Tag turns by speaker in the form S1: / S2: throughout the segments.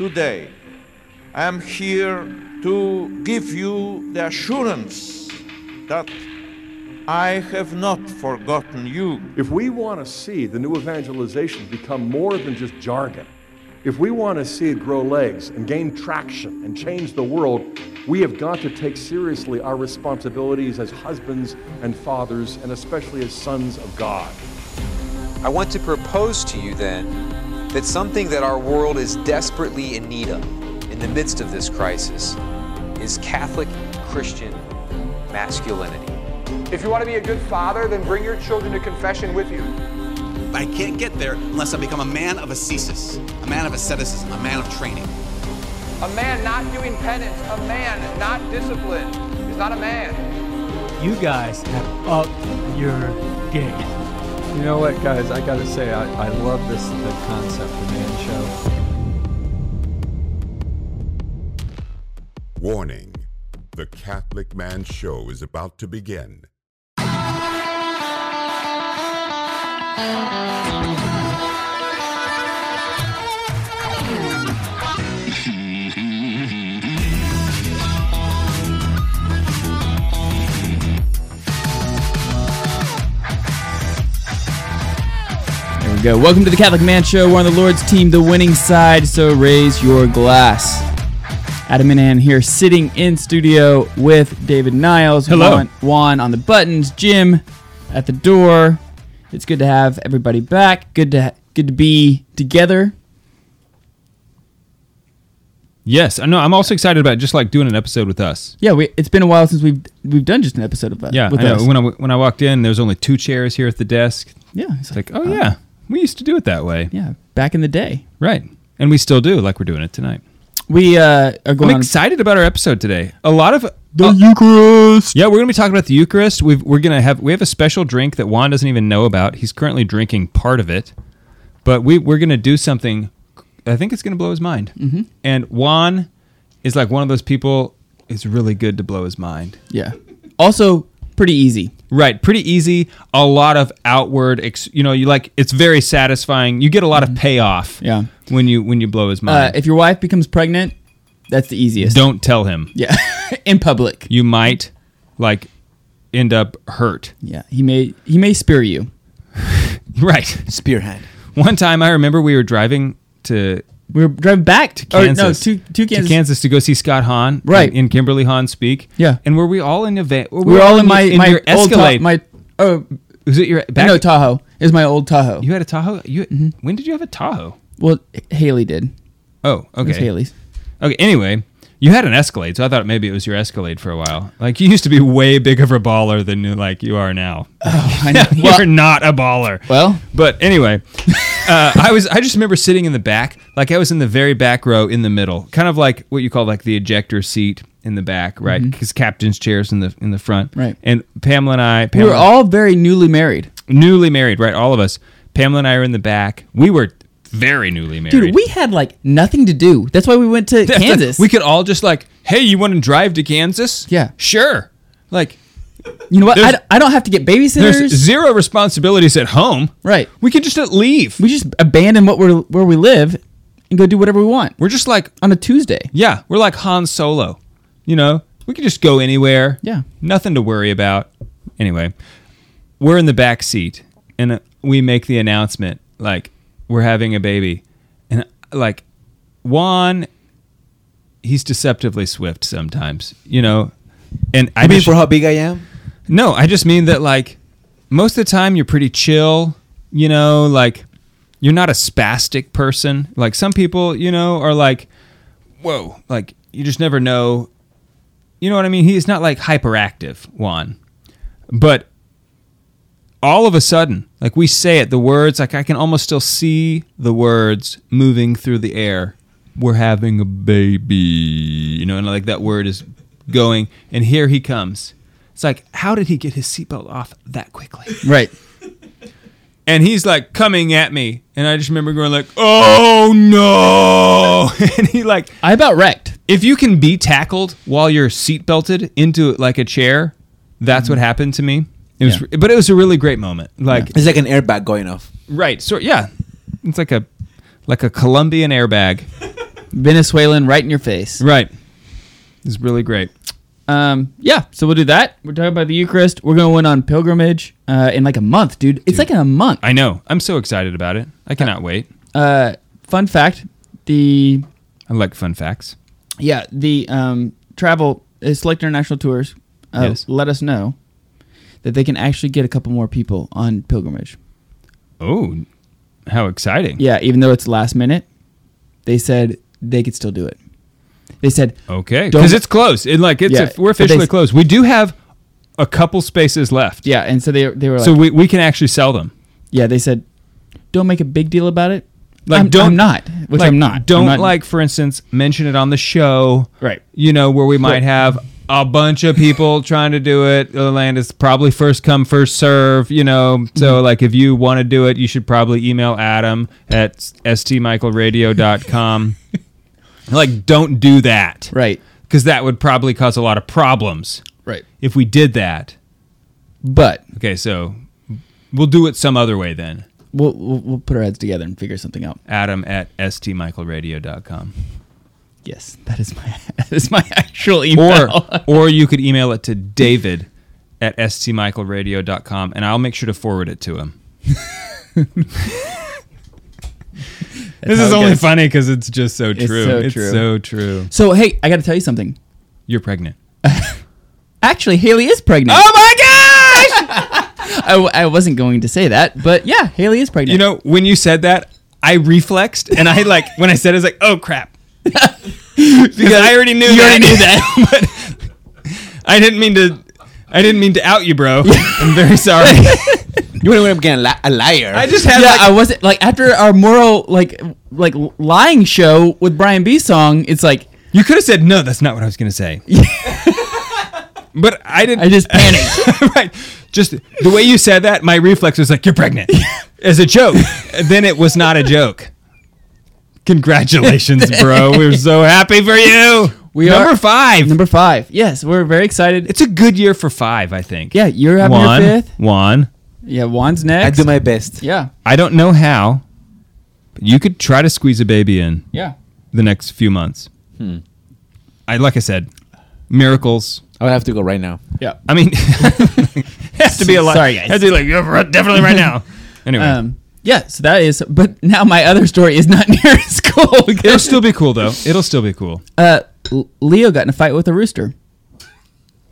S1: today, I am here to give you the assurance that I have not forgotten you.
S2: If we want to see the new evangelization become more than just jargon, if we want to see it grow legs and gain traction and change the world, we have got to take seriously our responsibilities as husbands and fathers, and especially as sons of God.
S3: I want to propose to you then that something that our world is desperately in need of in the midst of this crisis is Catholic Christian masculinity.
S4: If you want to be a good father, then bring your children to confession with you.
S5: I can't get there unless I become a man of ascesis, a man of asceticism, a man of training.
S4: A man not doing penance, a man not disciplined, is not a man.
S6: You guys have upped your game.
S7: You know what, guys? I gotta say, I, I love this the concept of man show.
S8: Warning The Catholic Man Show is about to begin.
S9: We go. Welcome to the Catholic Man Show. We're on the Lord's team, the winning side, so raise your glass. Adam and Ann here sitting in studio with David Niles.
S10: Hello.
S9: Juan, Juan on the buttons, Jim at the door. It's good to have everybody back. Good to good to be together.
S10: Yes, I know. I'm also excited about just like doing an episode with us.
S9: Yeah, we, it's been a while since we've we've done just an episode of that.
S10: Yeah,
S9: with
S10: I know.
S9: us.
S10: When I when I walked in, there was only two chairs here at the desk.
S9: yeah, it's
S10: It's like, oh, oh yeah, we used to do it that way.
S9: yeah, back in the day.
S10: Right, and we still do, like we're doing it tonight.
S9: We uh, are
S10: I'm
S9: going on
S10: excited about our episode today. A lot of
S9: the Eucharist.
S10: yeah, we're gonna be talking about the Eucharist. We've, we're gonna have we have a special drink that Juan doesn't even know about. He's currently drinking part of it, but we we're gonna do something. I think it's gonna blow his mind. Mm-hmm. And Juan is like one of those people. It's really good to blow his mind.
S9: Yeah. Also, pretty easy.
S10: Right, pretty easy. A lot of outward, ex, you know, you like it's very satisfying. You get a lot of payoff.
S9: Mm-hmm. Yeah.
S10: when you when you blow his
S9: Uh,
S10: mind.
S9: if your wife becomes pregnant, that's the easiest.
S10: Don't tell him.
S9: Yeah, in public.
S10: You might like end up hurt.
S9: Yeah, he may he may spear you.
S10: Right.
S3: Spearhead.
S10: One time, I remember we were driving to
S9: We were driving back to
S10: Kansas.
S9: no, to, to Kansas.
S10: to Kansas to go see Scott Hahn.
S9: Right.
S10: in, in Kimberly Hahn speak.
S9: Yeah.
S10: and were we all in a van? Were
S9: We were all in
S10: your-
S9: my my
S10: your
S9: old Ta-
S10: Escalade.
S9: my oh
S10: was it your back?
S9: no Tahoe is my old Tahoe.
S10: you had a Tahoe. You
S9: Mm-hmm.
S10: when did you have a Tahoe?
S9: well, Haley did.
S10: Oh,
S9: It was
S10: okay.
S9: Haley's.
S10: Okay. Anyway, you had an Escalade, so I thought maybe it was your Escalade for a while. Like you used to be way bigger of a baller than you- like you are now.
S9: I know.
S10: You're
S9: well,
S10: not a baller.
S9: well,
S10: But anyway, uh, I was I just remember sitting in the back, like I was in the very back row in the middle, kind of like what you call like the ejector seat in the back, right? Because captain's chairs in the in the front,
S9: Mm-hmm. Right.
S10: And Pamela and I,
S9: we
S10: Pamela,
S9: were all very newly married.
S10: newly married, right? All of us. Pamela and I are in the back. We were very newly married.
S9: Dude, we had like nothing to do. That's why we went to
S10: That's
S9: Kansas.
S10: we could all just like, hey, you want to drive to Kansas?
S9: Yeah.
S10: sure. Like,
S9: you know what? I,
S10: there's-
S9: don't have to get
S10: there's
S9: babysitters.
S10: zero responsibilities at home.
S9: Right.
S10: We can just uh, leave.
S9: We just abandon what we're where we live and go do whatever we want
S10: We're just like
S9: on a Tuesday.
S10: Yeah, we're like Han Solo. You know, we can just go anywhere.
S9: Yeah.
S10: Nothing to worry about. Anyway, we're in the back seat and uh, we make the announcement like we're having a baby. And like Juan he's deceptively swift sometimes, you know. And I
S3: I mean,
S10: just-
S3: for how big I am?
S10: no, I just mean that like most of the time you're pretty chill, you know, like you're not a spastic person. Like some people, you know, are like, whoa, like you just never know. You know what I mean? He's not like hyperactive, Juan. But all of a sudden, like we say it, the words, like I can almost still see the words moving through the air. We're having a baby, you know, and like that word is going, and here he comes. It's like, how did he get his seatbelt off that quickly?
S9: Right.
S10: And he's like coming at me, and I just remember going like, "Oh no!" and he like,
S9: I about wrecked.
S10: if you can be tackled while you're seatbelted into like a chair, that's what happened to me. It was, but it was a really great moment. Like,
S3: It's like an airbag going off.
S10: right, so yeah, it's like a like a Colombian airbag.
S9: Venezuelan right in your face.
S10: Right. It's really great.
S9: Um, yeah, so we'll do that. We're talking about the Eucharist. We're going to win on pilgrimage uh, in like a month, dude. It's like in a month.
S10: I know. I'm so excited about it. I cannot wait.
S9: Uh, fun fact: the
S10: I like fun facts.
S9: yeah the um, travel uh, select international tours uh,
S10: Yes.
S9: let us know that they can actually get a couple more people on pilgrimage.
S10: Oh, how exciting!
S9: Yeah, even though it's last minute, they said they could still do it. They said
S10: Okay, because it's close. It like it's
S9: Yeah,
S10: we're
S9: but they-
S10: officially closed. We do have a couple spaces left.
S9: yeah, and so they they were like
S10: so we, we can actually sell them.
S9: yeah they said don't make a big deal about it.
S10: Like,
S9: I'm,
S10: don't-
S9: I'm not, which
S10: like,
S9: I'm not.
S10: Don't
S9: I'm not-
S10: like, for instance, mention it on the show.
S9: Right.
S10: You know where we might have a bunch of people trying to do it. The land is probably first come first serve. You know, so
S9: Mm-hmm.
S10: like if you want to do it, you should probably email Adam at stmichaelradio.com. like, don't do that.
S9: right
S10: Because that would probably cause a lot of problems
S9: right.
S10: if we did that.
S9: But
S10: Okay, so we'll do it some other way then.
S9: we'll, we'll we'll put our heads together and figure something out.
S10: Adam at stmichaelradio.com.
S9: Yes, that is my that is my actual email.
S10: Or or you could email it to David at stmichaelradio.com and I'll make sure to forward it to him. this is only
S9: goes.
S10: funny because it's just so
S9: It's
S10: true.
S9: so
S10: it's
S9: true.
S10: so true.
S9: so hey, I got to tell you something.
S10: You're pregnant.
S9: Actually, Haley is pregnant.
S10: Oh my gosh!
S9: I, w- I wasn't going to say that, but yeah, Haley is pregnant.
S10: you know, when you said that, I reflexed and I like when I said it, I was like, oh crap. because I already knew
S9: You
S10: that.
S9: already knew that.
S10: but I didn't mean to I didn't mean to out you, bro. I'm very sorry.
S11: You want to up again, li- a liar?
S10: I just had
S9: yeah,
S10: like
S9: I wasn't like after our moral like like lying show with Brian B song. It's like
S10: You could have said no. That's not what I was going to say. but I didn't.
S9: I just panicked.
S10: right. Just the way you said that, my reflex was like, "You're pregnant," as a joke. And then it was not a joke. Congratulations, bro. We're so happy for you.
S9: We
S10: number
S9: are-
S10: five.
S9: Number five. Yes, we're very excited.
S10: it's a good year for five, I think.
S9: yeah, you're having
S10: Juan,
S9: your fifth.
S10: Juan.
S9: Yeah, Juan's next.
S11: I
S9: next.
S11: do my best.
S9: yeah,
S10: I don't know how, but you could try to squeeze a baby in
S9: yeah.
S10: the next few months.
S9: Hmm.
S10: I like I said, miracles.
S11: I would have to go right now.
S9: Yeah.
S10: I mean, it has to be a lot.
S9: Sorry, guys.
S10: Has to be like yeah, right- definitely right now. Anyway,
S9: Um, yeah, so that is. But now my other story is not near as cool.
S10: it'll still be cool though. It'll still be cool.
S9: uh, Leo got in a fight with a rooster.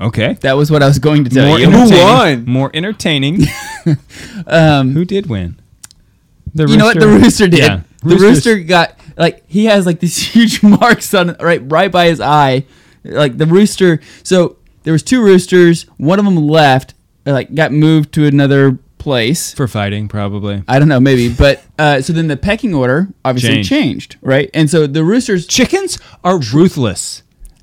S10: Okay.
S9: That was what I was going to tell
S10: More
S9: you.
S10: entertaining.
S11: won?
S10: More entertaining.
S9: Um,
S10: Who did win? The
S9: you know what the rooster did?
S10: Yeah.
S9: The rooster got like he has like these huge marks on right right by his eye. Like the rooster. So there was two roosters. One of them left. uh, Like got moved to another place.
S10: for fighting, probably.
S9: I don't know, maybe. But uh, so then the pecking order obviously
S10: Changed.
S9: changed, right? And so the roosters
S10: Chickens are ruthless.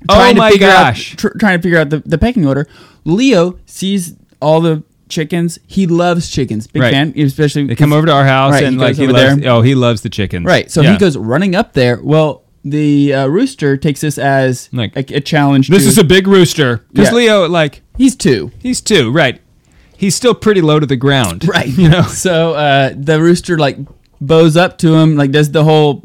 S10: oh my gosh.
S9: out tr- trying to figure out the, the pecking order. Leo sees all the chickens. He loves chickens. Big
S10: Right.
S9: fan, especially
S10: they come over to our house
S9: Right,
S10: and
S9: he
S10: like he loves.
S9: there.
S10: Oh, he loves the chickens.
S9: Right. So
S10: Yeah.
S9: he goes running up there. Well, the uh, rooster takes this as
S10: Like,
S9: a, a challenge.
S10: This
S9: to,
S10: is a big rooster because
S9: Yeah.
S10: Leo, like,
S9: he's two.
S10: he's two. Right. He's still pretty low to the ground.
S9: Right.
S10: You know.
S9: So uh, the rooster like bows up to him, like does the whole,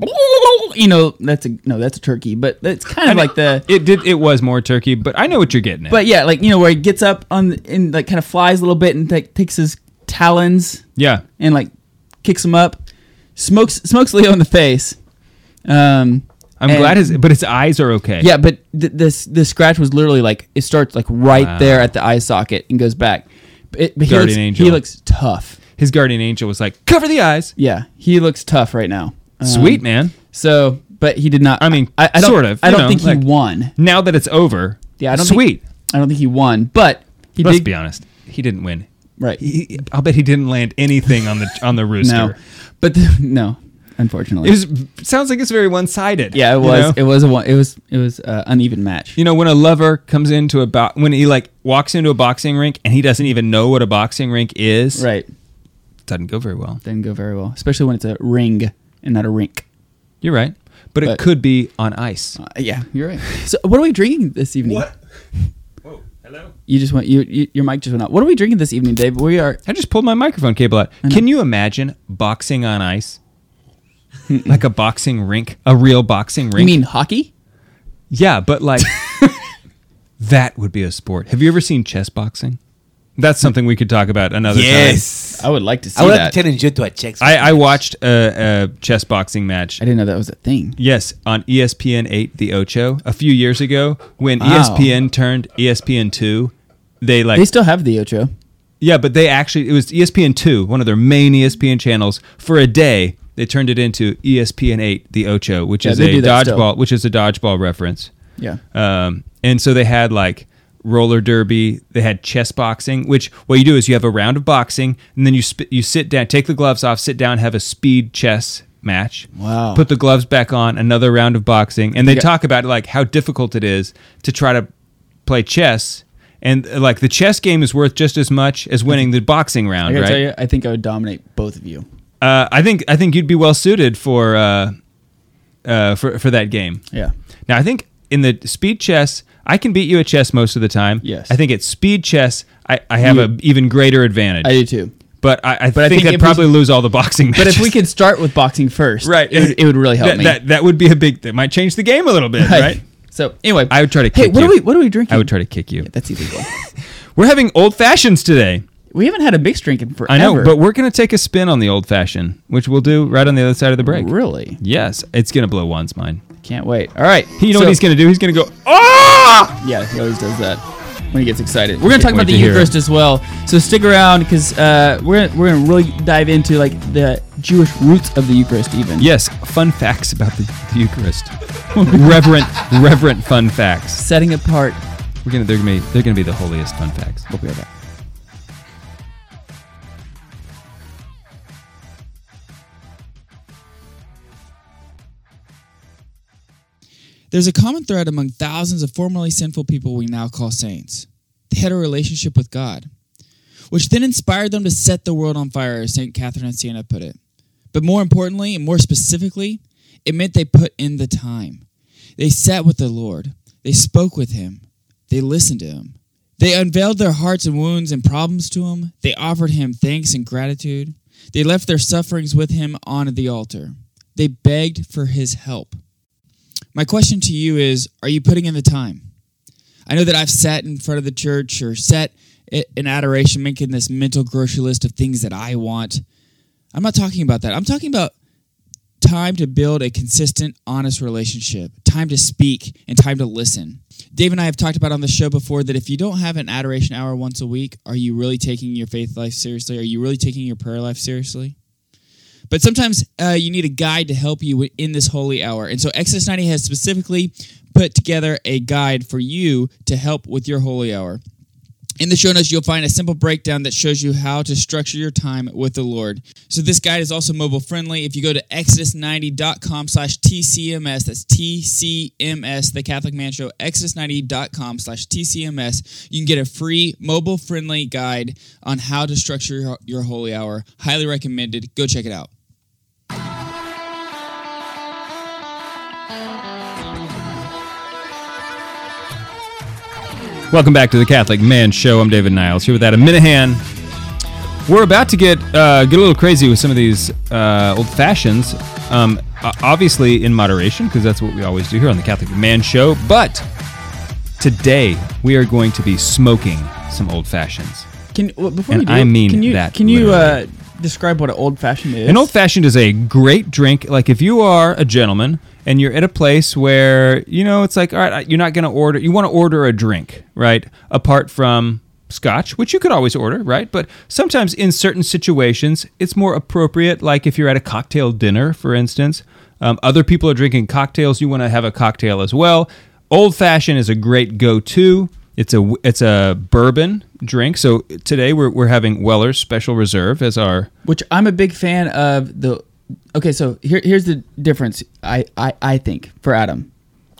S9: you know, that's a no, that's a turkey, but it's kind of like the.
S10: It did. It was more turkey, but I know what you're getting at.
S9: But yeah, like you know, where he gets up on the, and like kind of flies a little bit and like takes his talons
S10: yeah.
S9: and like kicks him up, smokes smokes Leo in the face. Um,
S10: I'm
S9: and-
S10: glad his, but his eyes are okay.
S9: Yeah, but th- this the scratch was literally like it starts like right
S10: Wow.
S9: there at the eye socket and goes back. It, but he,
S10: Guardian
S9: looks,
S10: angel.
S9: he looks tough.
S10: His guardian angel was like, cover the eyes.
S9: Yeah, he looks tough right now. Um,
S10: Sweet man.
S9: So, but he did not.
S10: I mean,
S9: I, I don't,
S10: sort of,
S9: I don't
S10: know,
S9: think he won.
S10: Now that it's over.
S9: Yeah, I don't.
S10: Sweet.
S9: Think, I don't think he won, but he
S10: Let's
S9: did.
S10: be honest. He didn't win.
S9: right.
S10: He, I'll bet he didn't land anything on the on the rooster.
S9: no, but the, no, unfortunately.
S10: It was, sounds like it's very one sided.
S9: yeah, it was. It was a one. It was. It was uh, uneven match.
S10: You know, when a lover comes into a bo- when he like walks into a boxing rink and he doesn't even know what a boxing rink is,
S9: Right.
S10: doesn't go very well.
S9: Didn't go very well, especially when it's a ring and not a rink.
S10: You're right, but, it could be on ice.
S9: Uh, yeah, you're right. So, what are we drinking this evening? What?
S10: Whoa, hello.
S9: You just went. You, you your mic just went out. What are we drinking this evening, Dave? We are.
S10: I just pulled my microphone cable out. Can you imagine boxing on ice? like a boxing rink, a real boxing rink.
S9: You mean hockey?
S10: yeah, but like that would be a sport. Have you ever seen chess boxing? That's something we could talk about another time.
S11: Yes.
S9: I would like to see
S11: I would
S9: that.
S11: like to challenge you to a check.
S10: time. I, I watched a, a chess boxing match.
S9: I didn't know that was a thing.
S10: Yes, on ESPN 8, The Ocho, a few years ago, when
S9: Wow.
S10: ESPN turned ESPN 2, they like
S9: They still have the Ocho.
S10: Yeah, but they actually it was ESPN two, one of their main ESPN channels. For a day, they turned it into ESPN eight, the Ocho, which
S9: Yeah,
S10: is
S9: they
S10: a
S9: do that still.
S10: dodgeball, which is a dodgeball reference.
S9: Yeah.
S10: Um, and so they had like roller derby, they had chess boxing. Which what you do is you have a round of boxing, and then you sp- you sit down, take the gloves off, sit down, have a speed chess match.
S9: Wow.
S10: Put the gloves back on, another round of boxing, and they
S9: Yeah.
S10: talk about like how difficult it is to try to play chess. And uh, like the chess game is worth just as much as winning the boxing
S9: I
S10: round,
S9: gotta
S10: right?
S9: tell you, I think I would dominate both of you.
S10: Uh, I think I think you'd be well suited for uh, uh, for for that game.
S9: Yeah.
S10: Now I think in the speed chess, I can beat you at chess most of the time.
S9: Yes.
S10: I think at speed chess, I, I have an even greater advantage.
S9: I do too.
S10: But I, I
S9: But I
S10: think,
S9: think
S10: I'd
S9: if we-
S10: probably lose all the boxing matches.
S9: But if we could start with boxing first,
S10: right,
S9: it would, it would really help
S10: that,
S9: me.
S10: That that would be a big. That might change the game a little bit, right?
S9: So anyway,
S10: I would try to.
S9: Hey,
S10: Kick
S9: what
S10: you.
S9: are we what are we drinking?
S10: I would try to kick you.
S9: That's illegal.
S10: We're having old fashions today.
S9: We haven't had a mixed drink in forever.
S10: I know, but we're gonna take a spin on the old fashioned, which we'll do right on the other side of the break.
S9: really
S10: Yes, it's gonna blow one's mind.
S9: can't wait. All right,
S10: You know
S9: so-
S10: what he's gonna do? He's gonna go. Ah!
S9: Yeah, he always does that when he gets excited. We're gonna talk about the Eucharist
S10: it.
S9: as well. So stick around because uh, we're gonna, we're gonna really dive into like the Jewish roots of the Eucharist, even.
S10: Yes, fun facts about the, the Eucharist. reverent, reverent fun facts.
S9: Setting apart.
S10: We're gonna, they're gonna be, they're gonna be the holiest fun facts.
S9: We'll be right back.
S12: There's a common thread among thousands of formerly sinful people we now call saints. They had a relationship with God, which then inspired them to set the world on fire, as St. Catherine of Siena put it. But more importantly, and more specifically, it meant they put in the time. They sat with the Lord, they spoke with Him, they listened to Him. They unveiled their hearts and wounds and problems to Him, they offered Him thanks and gratitude. They left their sufferings with Him on the altar. They begged for His help. My question to you is Are you putting in the time? I know that I've sat in front of the church or sat in adoration making this mental grocery list of things that I want. I'm not talking about that. I'm talking about time to build a consistent, honest relationship, time to speak, and time to listen. Dave and I have talked about on the show before that if you don't have an adoration hour once a week, are you really taking your faith life seriously? Are you really taking your prayer life seriously? But sometimes uh, you need a guide to help you in this holy hour. And so Exodus 90 has specifically put together a guide for you to help with your holy hour. In the show notes, you'll find a simple breakdown that shows you how to structure your time with the Lord. So this guide is also mobile friendly. If you go to exodus90.com slash TCMS, that's TCMS, the Catholic Man Show, exodus90.com slash TCMS, you can get a free mobile friendly guide on how to structure your, your holy hour. Highly recommended. Go check it out.
S10: Welcome back to the Catholic Man Show. I'm David Niles here with Adam Minahan. We're about to get uh, get a little crazy with some of these uh, old fashions. Um, obviously in moderation, because that's what we always do here on the Catholic Man Show. But today we are going to be smoking some old fashions.
S9: Can well, before
S10: And
S9: we do,
S10: I mean
S9: can you
S10: that
S9: can you uh, describe what an old fashioned is?
S10: An old fashioned is a great drink. Like if you are a gentleman and you're at a place where you know it's like, all right, you're not going to order. You want to order a drink, right? Apart from scotch, which you could always order, right? But sometimes in certain situations, it's more appropriate. Like if you're at a cocktail dinner, for instance, um, other people are drinking cocktails. You want to have a cocktail as well. Old fashioned is a great go-to. It's a it's a bourbon drink. So today we're we're having Weller's Special Reserve as our
S9: which I'm a big fan of the. Okay, so here, here's the difference. I, I, I think for Adam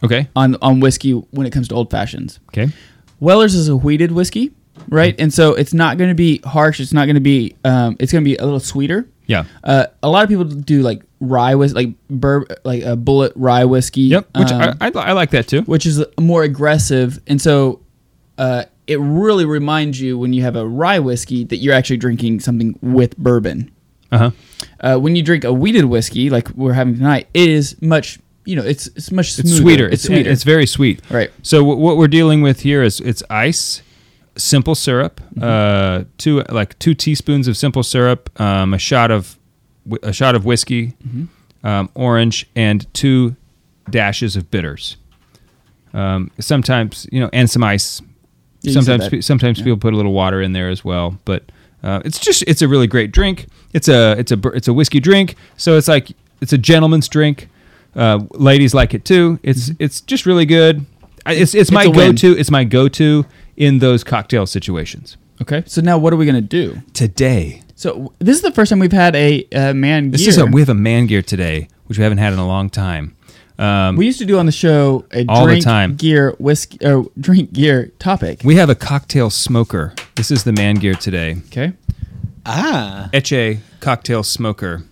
S10: okay.
S9: on on whiskey when it comes to old fashions.
S10: Okay.
S9: Weller's is a wheated whiskey, right? And so it's not going to be harsh. It's not going to be. Um, it's going to be a little sweeter.
S10: Yeah.
S9: Uh, a lot of people do like rye whiskey, like bur- like a Bulleit rye whiskey.
S10: Yep. Which
S9: um,
S10: I, I, I like that too.
S9: which is more aggressive, and so uh, it really reminds you when you have a rye whiskey that you're actually drinking something with bourbon.
S10: Uh huh.
S9: Uh, when you drink a wheated whiskey, like we're having tonight, it is much. You know, it's it's much smoother.
S10: It's sweeter. It's sweeter. It's very sweet.
S9: Right.
S10: So w- what we're dealing with here is it's ice, simple syrup, uh, two like two teaspoons of simple syrup, um, a shot of a shot of whiskey, um, orange, and two dashes of bitters. Um, sometimes you know, and some ice.
S9: Yeah,
S10: sometimes sometimes people put a little water in there as well, but uh, it's just it's a really great drink. It's a it's a it's a whiskey drink, so it's like it's a gentleman's drink. Uh, ladies like it too. It's it's just really good. I- It's it's, my
S9: Mm-hmm. It's
S10: go to. It's my go to in those cocktail situations.
S9: Okay. So now what are we gonna do
S10: today?
S9: So this is the first time we've had a uh, man.
S10: This is a we have a man gear today, which we haven't had in a long time. Um,
S9: we used to do on the show a
S10: all the
S9: drink
S10: time.
S9: gear whiskey or drink gear topic.
S10: we have a cocktail smoker. This is the man gear today.
S9: Okay.
S11: Ah.
S10: Eche cocktail smoker.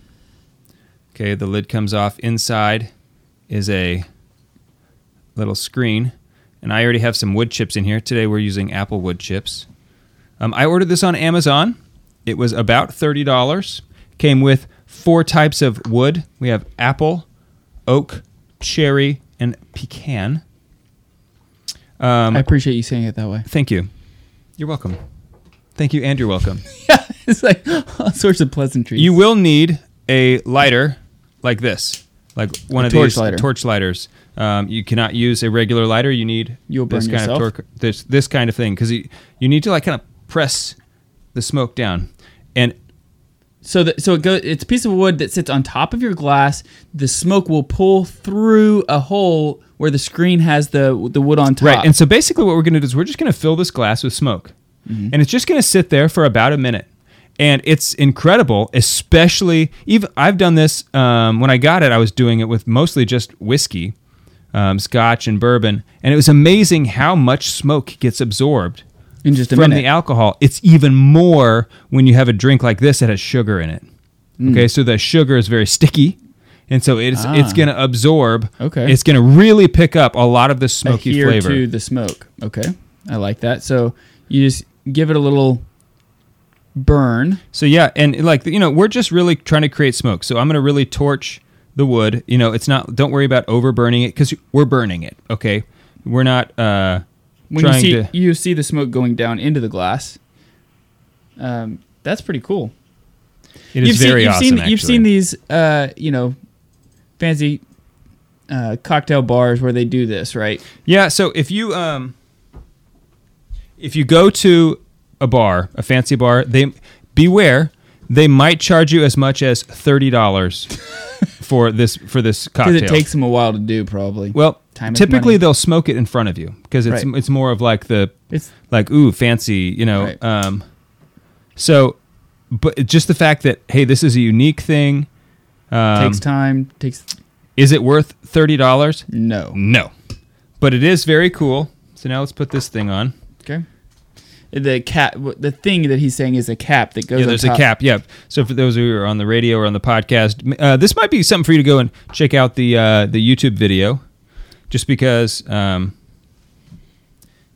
S10: Okay, the lid comes off. Inside is a little screen, and I already have some wood chips in here. Today we're using apple wood chips. Um, I ordered this on Amazon. It was about thirty dollars. Came with four types of wood. We have apple, oak, cherry, and pecan. Um,
S9: I appreciate you saying it that way.
S10: Thank you. You're welcome. Thank you, and you're welcome.
S9: yeah, it's like all sorts of pleasantries.
S10: You will need a lighter like this, like one
S9: A
S10: of
S9: torch
S10: these
S9: lighter.
S10: torch lighters. Um, you cannot use a regular lighter. You need
S9: You'll
S10: this kind
S9: yourself?
S10: of torque, this this kind of thing, because you, you need to like kind of press the smoke down. And
S9: So that so it goes. It's a piece of wood that sits on top of your glass. The smoke will pull through a hole where the screen has the the wood on top.
S10: right, and so basically what we're going to do is we're just going to fill this glass with smoke,
S9: Mm-hmm.
S10: and it's just going to sit there for about a minute. And it's incredible, especially even I've done this um, when I got it. I was doing it with mostly just whiskey, um, scotch, and bourbon, and it was amazing how much smoke gets absorbed
S9: in just a
S10: from
S9: minute.
S10: the alcohol. It's even more when you have a drink like this that has sugar in it.
S9: Mm.
S10: Okay, so the sugar is very sticky, and so it's
S9: Ah.
S10: it's going to absorb.
S9: Okay.
S10: it's going to really pick up a lot of the smoky
S9: adhere
S10: flavor.
S9: to the smoke. Okay, I like that. So you just give it a little burn.
S10: So yeah, and like you know, we're just really trying to create smoke. So I'm going to really torch the wood. You know, it's not. Don't worry about over burning it because we're burning it. Okay, we're not uh,
S9: When you see
S10: to.
S9: you see the smoke going down into the glass. Um, that's pretty cool.
S10: It is
S9: you've
S10: very
S9: seen, you've
S10: awesome.
S9: Seen, you've seen these, uh, you know, fancy uh, cocktail bars where they do this, right?
S10: Yeah, so if you um if you go to a bar, a fancy bar, they beware, they might charge you as much as thirty dollars for this for this cocktail.
S9: Because it takes them a while to do, probably.
S10: well,
S9: Time
S10: typically they'll smoke it in front of you because it's
S9: Right.
S10: it's more of like the
S9: It's-
S10: like ooh fancy, you know.
S9: Right.
S10: Um, so, but just the fact that hey, this is a unique thing. Um,
S9: takes time. Takes
S10: Is it worth thirty dollars?
S9: no.
S10: No, but it is very cool. So now let's put this thing on.
S9: Okay. The cap. The thing that he's saying is a cap that goes.
S10: Yeah, there's a cap. Yeah. So for those who are on the radio or on the podcast, uh, this might be something for you to go and check out the uh, the YouTube video, just because. Um,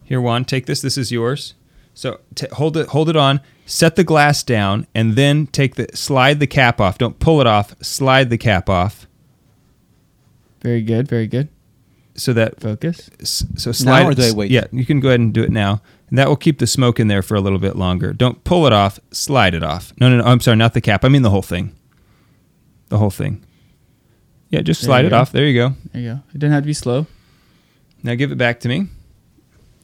S10: here, Juan, take this. This is yours. So t- hold it, hold it on. Set the glass down, and then take the slide the cap off. Don't pull it off. Slide the cap off
S9: Very good. Very good.
S10: so that
S9: Focus.
S10: s- so slide.
S11: or do I wait?
S10: Yeah, you can go ahead and do it now, and that will keep the smoke in there for a little bit longer. Don't pull it off. Slide it off. No, no, no. I'm sorry, not the cap. I mean the whole thing. The whole thing. Yeah, just
S9: There
S10: slide it
S9: go.
S10: off. There you go.
S9: There you go. It didn't have to be slow.
S10: Now give it back to me.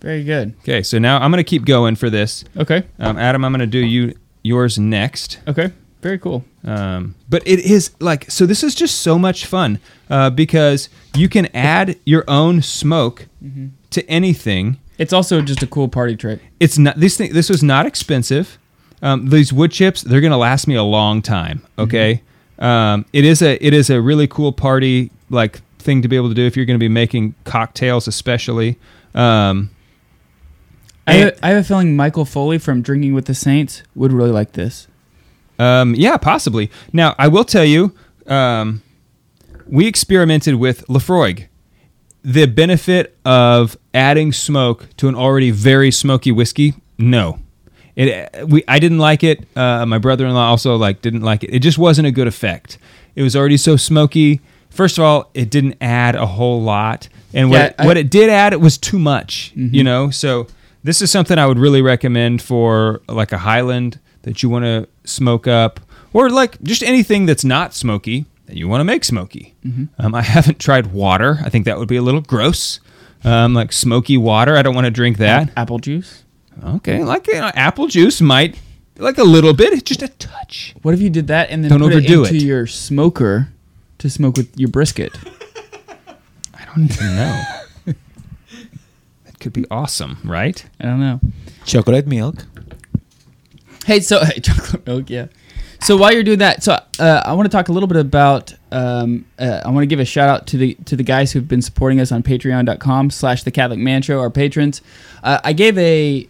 S9: Very good.
S10: Okay, so now I'm gonna keep going for this.
S9: Okay.
S10: Um, Adam, I'm gonna do you yours next.
S9: Okay. Very cool.
S10: Um, but it is like so. This is just so much fun uh, because you can add your own smoke
S9: Mm-hmm.
S10: to anything.
S9: It's also just a cool party trick.
S10: It's not this thing. This was not expensive. Um, these wood chips, they're gonna last me a long time. Okay, um, it is a it is a really cool party like thing to be able to do if you're gonna be making cocktails, especially. Um,
S9: I have, I have a feeling Michael Foley from Drinking with the Saints would really like this.
S10: Um, yeah, possibly. Now, I will tell you, um, we experimented with Laphroaig. The benefit of adding smoke to an already very smoky whiskey, no. It we I didn't like it. Uh, my brother-in-law also like didn't like it. It just wasn't a good effect. It was already so smoky. First of all, it didn't add a whole lot, and what
S9: Yeah,
S10: it,
S9: I-
S10: what it did add, it was too much.
S9: Mhm.
S10: You know, so this is something I would really recommend for like a Highland that you want to smoke up, or like just anything that's not smoky that you want to make smoky.
S9: Mhm.
S10: Um, I haven't tried water. I think that would be a little gross. Um, like smoky water. I don't want to drink that.
S9: Apple juice.
S10: Okay, like you know, apple juice might like a little bit, just a touch.
S9: What if you did that and then
S10: Don't
S9: put
S10: overdo
S9: it into
S10: it.
S9: your smoker to smoke with your brisket?
S10: I don't even know. that could be awesome, right?
S9: I don't know.
S11: Chocolate milk.
S9: Hey, so hey, chocolate milk, yeah. So while you're doing that, so uh, I want to talk a little bit about. Um, uh, I want to give a shout out to the to the guys who've been supporting us on Patreon.com/slash The Catholic Man Show, our patrons. Uh, I gave a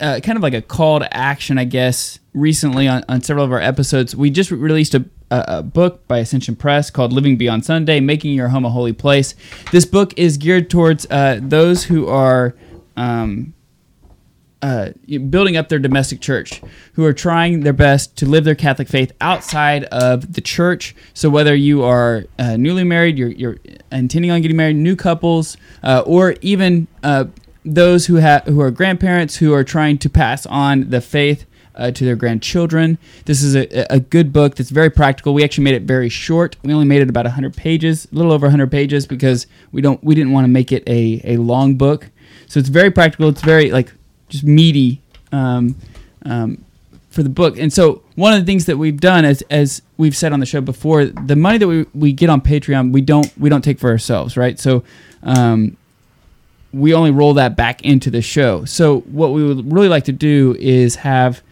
S9: uh, kind of like a call to action, I guess, recently on, on several of our episodes. We just released a, a, a book by Ascension Press called Living Beyond Sunday Making Your Home a Holy Place. This book is geared towards uh, those who are. Um, uh, building up their domestic church, who are trying their best to live their Catholic faith outside of the church. So whether you are uh, newly married, you're, you're intending on getting married, new couples, uh, or even uh, those who have who are grandparents who are trying to pass on the faith. Uh, to their grandchildren. This is a, a good book that's very practical. We actually made it very short. We only made it about 100 pages, a little over 100 pages, because we don't we didn't want to make it a, a long book. So it's very practical. It's very like just meaty um, um, for the book. And so one of the things that we've done, as as we've said on the show before, the money that we, we get on Patreon, we don't we don't take for ourselves, right? So um, we only roll that back into the show. So what we would really like to do is have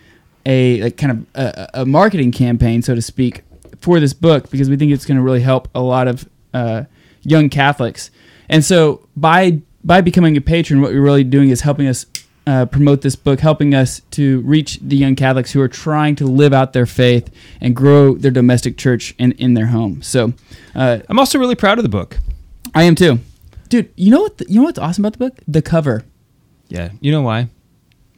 S9: a, like kind of a, a marketing campaign, so to speak, for this book because we think it's going to really help a lot of uh, young Catholics. And so by by becoming a patron, what we're really doing is helping us uh, promote this book, helping us to reach the young Catholics who are trying to live out their faith and grow their domestic church in, in their home. So uh,
S10: I'm also really proud of the book.
S9: I am too, dude. You know what? The, you know what's awesome about the book? The cover.
S10: Yeah, you know why?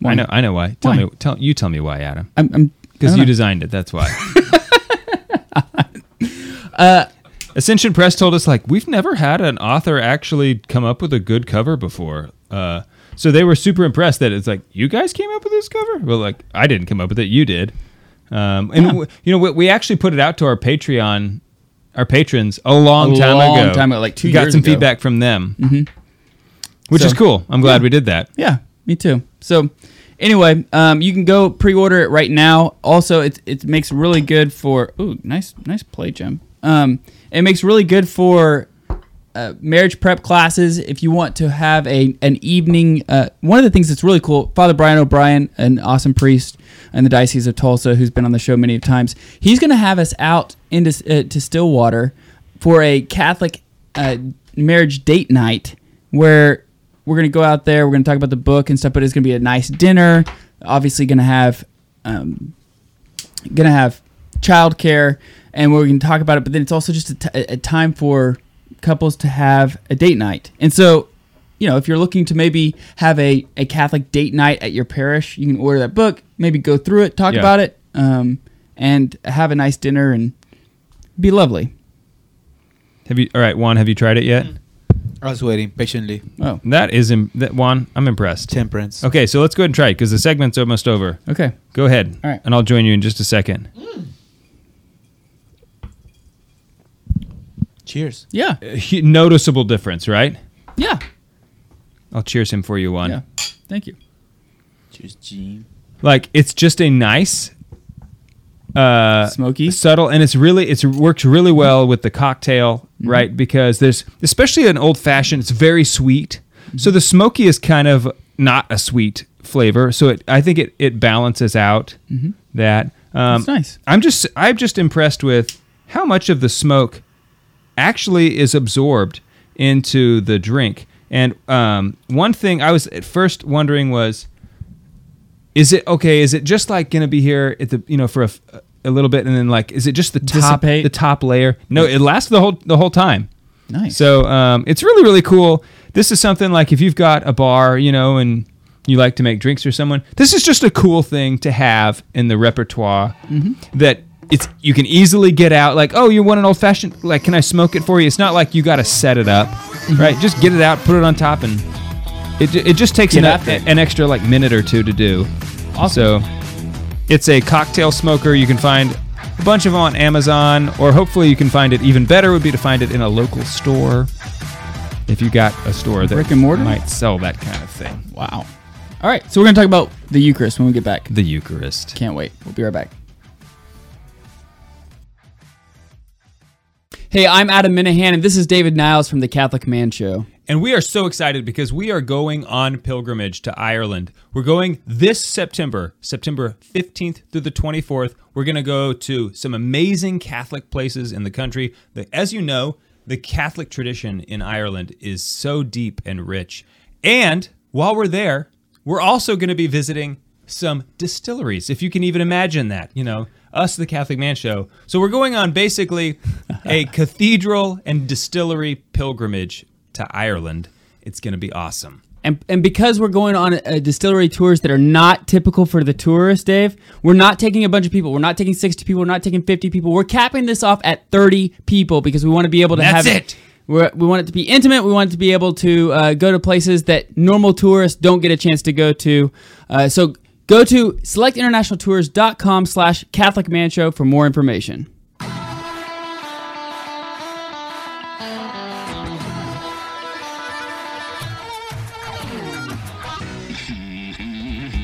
S9: Why?
S10: I know. I know why. Tell
S9: Why?
S10: me. Tell you. Tell me why, Adam.
S9: I'm- I'm-
S10: because you
S9: know.
S10: designed it. That's why.
S9: uh,
S10: Ascension Press told us like we've never had an author actually come up with a good cover before. Uh, so they were super impressed that it's like you guys came up with this cover. Well, like I didn't come up with it, you did. Um, and w- you know we, we actually put it out to our Patreon, our patrons a long
S9: A
S10: time
S9: long
S10: ago.
S9: time ago, like two
S10: We got some
S9: ago.
S10: feedback from them,
S9: Mhm.
S10: which is cool. I'm glad
S9: Yeah.
S10: we did that.
S9: Yeah, me too. So anyway, um, you can go pre-order it right now. Also, it it makes really good for ooh, nice nice play, Jim. Um, it makes really good for uh, marriage prep classes. If you want to have a an evening, uh, one of the things that's really cool, Father Brian O'Brien, an awesome priest in the Diocese of Tulsa, who's been on the show many times, he's going to have us out into uh, to Stillwater for a Catholic uh, marriage date night where we're going to go out there. We're going to talk about the book and stuff, but it's going to be a nice dinner. Obviously, going to have um, going to have childcare, and we're going to talk about it. But then it's also just a, t- a time for couples to have a date night. And so, you know, if you're looking to maybe have a, a Catholic date night at your parish, you can order that book, maybe go through it, talk
S10: Yeah.
S9: about it, um, and have a nice dinner and be lovely.
S10: Have you? All right, Juan. Have you tried it yet?
S11: I was waiting patiently.
S9: Oh,
S10: That is Im- that Juan. I'm impressed.
S11: Temperance.
S10: Okay, so let's go ahead and try it because the segment's almost over.
S9: Okay.
S10: Go ahead.
S9: All right.
S10: And I'll join you in just a second.
S11: Cheers.
S9: Yeah.
S10: Uh, he- noticeable difference, right?
S9: Yeah.
S10: I'll cheers him for you, one.
S9: Yeah. Thank you.
S11: Cheers, Gene.
S10: Like it's just a nice, uh,
S9: smoky,
S10: subtle, and it's really it's works really well with the cocktail,
S9: Mm-hmm.
S10: right? Because there's especially an old fashioned, it's very sweet.
S9: Mm-hmm.
S10: So the smoky is kind of not a sweet flavor. So it I think it it balances out
S9: Mhm.
S10: that. Um,
S9: That's nice.
S10: I'm just I'm just impressed with how much of the smoke actually is absorbed into the drink. And um, one thing I was at first wondering was, is it okay? Is it just like going to be here at the you know for a, a little bit and then like is it just the top
S9: Dissipate?
S10: the top layer? No, it lasts the whole the whole time.
S9: Nice.
S10: So um, it's really really cool. This is something like if you've got a bar, you know, and you like to make drinks for someone, this is just a cool thing to have in the repertoire
S9: Mhm.
S10: that it's you can easily get out like, "Oh, you want an old fashioned like can I smoke it for you?" It's not like you got to set it up,
S9: Mm-hmm.
S10: right? Just get it out, put it on top and it, it just takes an, an extra like minute or two to do.
S9: Awesome.
S10: So it's a cocktail smoker. You can find a bunch of them on Amazon, or hopefully you can find it. Even better would be to find it in a local store. If you got a store that
S9: Brick and mortar?
S10: might sell that kind of thing.
S9: Wow. All right, so we're going to talk about the Eucharist when we get back.
S10: The Eucharist.
S9: Can't wait. We'll be right back. Hey, I'm Adam Minahan, and this is David Niles from the Catholic Man Show.
S10: And we are so excited because we are going on pilgrimage to Ireland. We're going this September, September 15th through the 24th. We're going to go to some amazing Catholic places in the country. As you know, the Catholic tradition in Ireland is so deep and rich. And while we're there, we're also going to be visiting some distilleries, if you can even imagine that. You know, us, the Catholic Man Show. So we're going on basically a cathedral and distillery pilgrimage to Ireland. It's going to be awesome.
S9: And, and because we're going on uh, distillery tours that are not typical for the tourist, Dave, we're not taking a bunch of people. We're not taking 60 people. We're not taking 50 people. We're capping this off at 30 people because we want to be able to
S10: That's
S9: have
S10: it.
S9: We're, we want it to be intimate. We want it to be able to uh, go to places that normal tourists don't get a chance to go to. Uh, so go to selectinternationaltours.com slash Catholic Man Show for more information.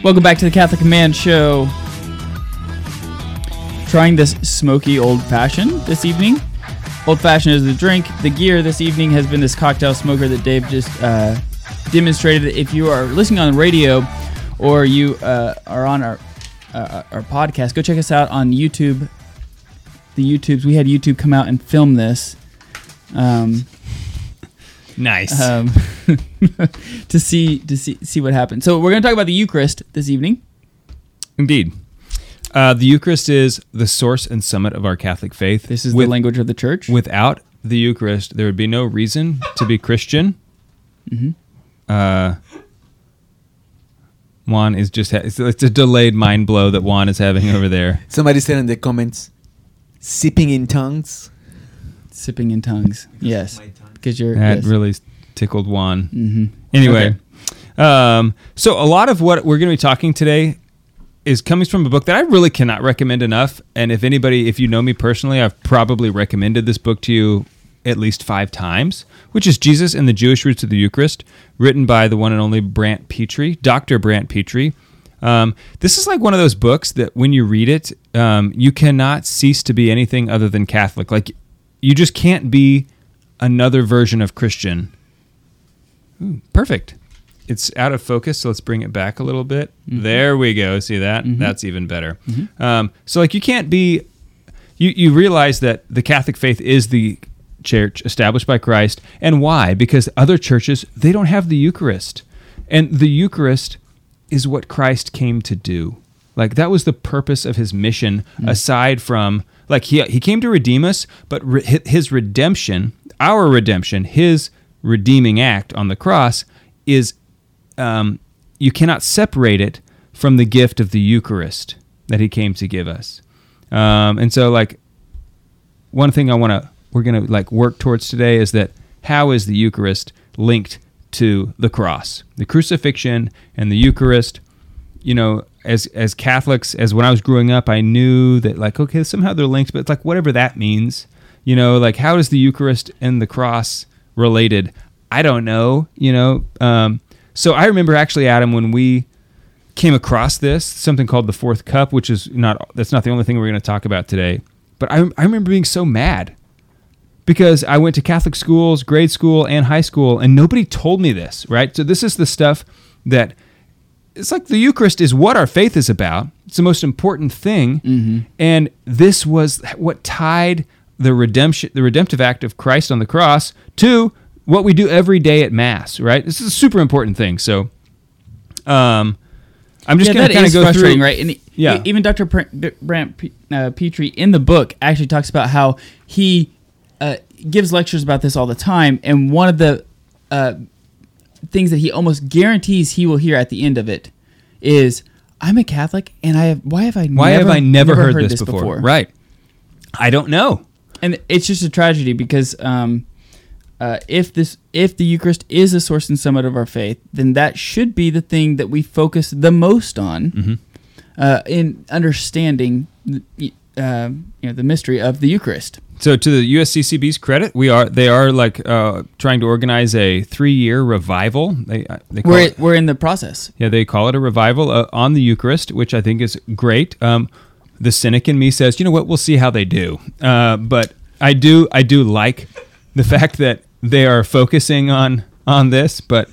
S9: Welcome back to the Catholic Man Show. Trying this smoky old fashioned this evening. Old fashioned is the drink. The gear this evening has been this cocktail smoker that Dave just uh, demonstrated. If you are listening on the radio or you uh, are on our uh, our podcast, go check us out on YouTube. The YouTubes we had YouTube come out and film this. Um,
S10: Nice.
S9: um, to see to see see what happened. So we're going to talk about the Eucharist this evening.
S10: Indeed. Uh, the Eucharist is the source and summit of our Catholic faith.
S9: This is the language of the church.
S10: Without the Eucharist, there would be no reason to be Christian.
S9: Mhm.
S10: Uh, Juan is just, ha- it's, it's a delayed mind blow that Juan is having over there.
S11: Somebody said in the comments, sipping in tongues.
S9: Sipping in tongues. Yes, because you're
S10: That
S9: yes.
S10: really tickled Juan.
S9: Mhm.
S10: Anyway, um, so a lot of what we're going to be talking today is coming from a book that I really cannot recommend enough. And if anybody, if you know me personally, I've probably recommended this book to you at least five times, which is Jesus and the Jewish Roots of the Eucharist, written by the one and only Brant Pitre, Dr. Brant Pitre. Um, this is like one of those books that when you read it, um, you cannot cease to be anything other than Catholic. Like, you just can't be another version of Christian. Ooh, perfect. It's out of focus, so let's bring it back a little bit. There we go. See that? That's even better. Um, so, like, you can't be. You you realize that the Catholic faith is the church established by Christ, and why? Because other churches they don't have the Eucharist, and the Eucharist is what Christ came to do. Like that was the purpose of his mission, aside from like he he came to redeem us, but re- his redemption, our redemption, his redeeming act on the cross is um, you cannot separate it from the gift of the Eucharist that he came to give us. Um, and so like one thing I want to we're going to like work towards today is that how is the Eucharist linked to the cross, the crucifixion and the Eucharist? You know, as as Catholics, as when I was growing up, I knew that like okay, somehow they're linked, but it's like whatever that means. You know, like how is the Eucharist and the cross related? I don't know. You know, um, so I remember actually, Adam, when we came across this something called the fourth cup, which is not that's not the only thing we're going to talk about today. But I I remember being so mad because I went to Catholic schools, grade school, and high school, and nobody told me this. Right, so this is the stuff that it's like the Eucharist is what our faith is about. It's the most important thing, and this was what tied the redemption, the redemptive act of Christ on the cross, to what we do every day at Mass. Right, this is a super important thing. So, um, I'm just
S9: yeah,
S10: going
S9: that
S10: to kind of go through.
S9: right? And
S10: yeah,
S9: even Dr. Brant uh, Pitre in the book actually talks about how he gives lectures about this all the time, and one of the uh, things that he almost guarantees he will hear at the end of it is, "I'm a Catholic, and I have why have I
S10: Why
S9: never,
S10: have I never, heard, this, before? Right. I don't know.
S9: and it's just a tragedy because um, uh, if this if the Eucharist is a source and summit of our faith, then that should be the thing that we focus the most on
S10: Mm-hmm.
S9: uh, in understanding uh, you know the mystery of the Eucharist.
S10: So to the USCCB's credit, we are they are like uh, trying to organize a three year revival. They uh, they call
S9: We're
S10: it,
S9: we're in the process.
S10: yeah they call it a revival uh, on the Eucharist, which I think is great. Um, the cynic in me says, you know what, we'll see how they do. Uh, but I do I do like the fact that they are focusing on on this. But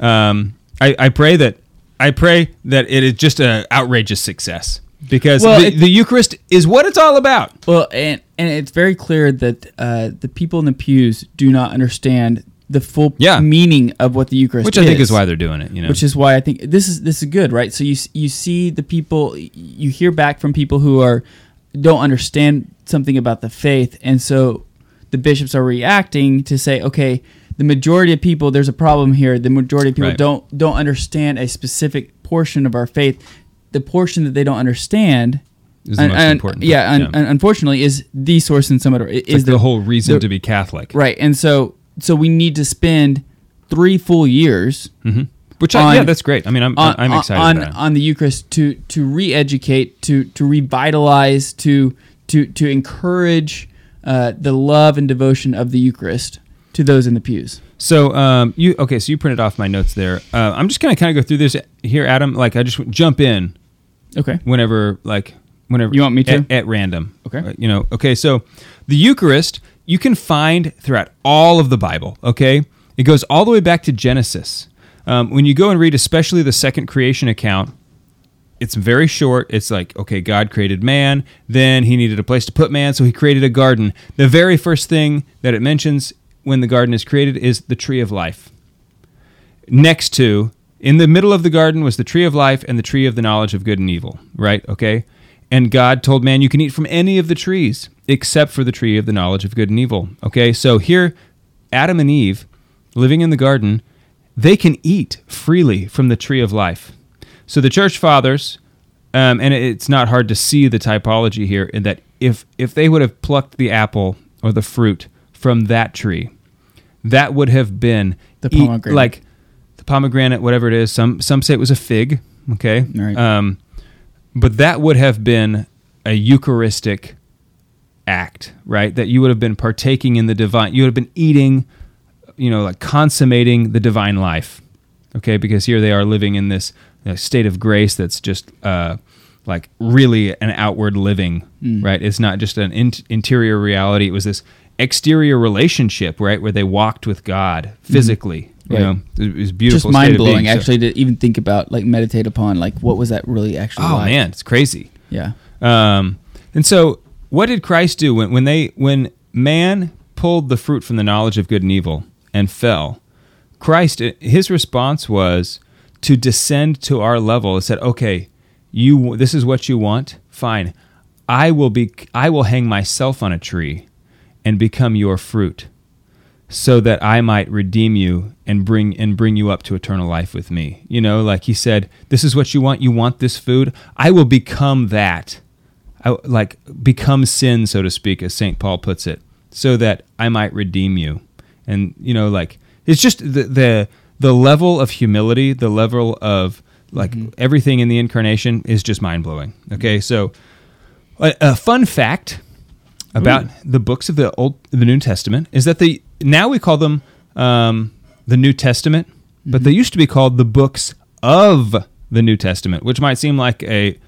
S10: um, I, I pray that I pray that it is just an outrageous success because
S9: Well,
S10: the, the Eucharist is what it's all about.
S9: Well, and and it's very clear that uh, the people in the pews do not understand the full
S10: Yeah.
S9: meaning of what the Eucharist is.
S10: Which I think is why they're doing it, you know.
S9: Which is why I think this is this is good, right? So you you see the people, you hear back from people who are don't understand something about the faith, and so the bishops are reacting to say, okay, the majority of people, there's a problem here. The majority of people
S10: Right.
S9: don't don't understand a specific portion of our faith. The portion that they don't understand
S10: Is the most important
S9: Yeah, un-
S10: yeah.
S9: un- unfortunately, is the source and summit. Is
S10: It's like the whole reason to be Catholic.
S9: right? And so, so we need to spend three full years,
S10: Mhm. Which I- yeah, that's great. I mean, I'm-
S9: on,
S10: I'm excited
S9: on, on the Eucharist to to re-educate, to to revitalize, to to to encourage uh, the love and devotion of the Eucharist to those in the pews.
S10: So um, you okay? So you printed off my notes there. Uh, I'm just gonna kind of go through this here, Adam. Like I just jump in.
S9: Okay.
S10: Whenever like whenever
S9: You want me to?
S10: at, at random.
S9: Okay.
S10: Uh, you know. Okay. So the Eucharist you can find throughout all of the Bible. Okay. It goes all the way back to Genesis. Um, when you go and read, especially the second creation account, it's very short. It's like, okay, God created man, then he needed a place to put man, so he created a garden. The very first thing that it mentions when the garden is created is the tree of life. Next to, in the middle of the garden was the tree of life and the tree of the knowledge of good and evil, right? Okay? And God told man, you can eat from any of the trees except for the tree of the knowledge of good and evil. Okay? So here, Adam and Eve, living in the garden, they can eat freely from the tree of life. So the church fathers, um, and it's not hard to see the typology here in that if if they would have plucked the apple or the fruit from that tree, that would have been
S9: The pomegranate.
S10: like the pomegranate, whatever it is. Some some say it was a fig. Okay,
S9: Right.
S10: um, but that would have been a Eucharistic act, right? That you would have been partaking in the divine. You would have been eating, you know, like consummating the divine life. Okay, because here they are living in this uh, state of grace that's just uh, like really an outward living,
S9: Mm.
S10: right? It's not just an in- interior reality. It was this exterior relationship, right, where they walked with God physically. You
S9: Right.
S10: know, it was beautiful.
S9: Just mind blowing,
S10: being. So-
S9: actually, to even think about, like, meditate upon, like, what was that really actually?
S10: Oh
S9: like?
S10: man, it's crazy.
S9: Yeah.
S10: Um, and so, what did Christ do when when they when man pulled the fruit from the knowledge of good and evil and fell? Christ, his response was to descend to our level and said, "Okay, you this is what you want. Fine, I will be. I will hang myself on a tree and become your fruit." So that I might redeem you and bring and bring you up to eternal life with me. You know, like he said, this is what you want. You want this food. I will become that. I like become sin, so to speak, as Saint Paul puts it, so that I might redeem you. And you know, like it's just the the the level of humility, the level of like mm-hmm. everything in the incarnation is just mind blowing. Okay, so a, a fun fact about the books of the old the New Testament is that the now we call them um, the New Testament, but they used to be called the books of the New Testament, which might seem like a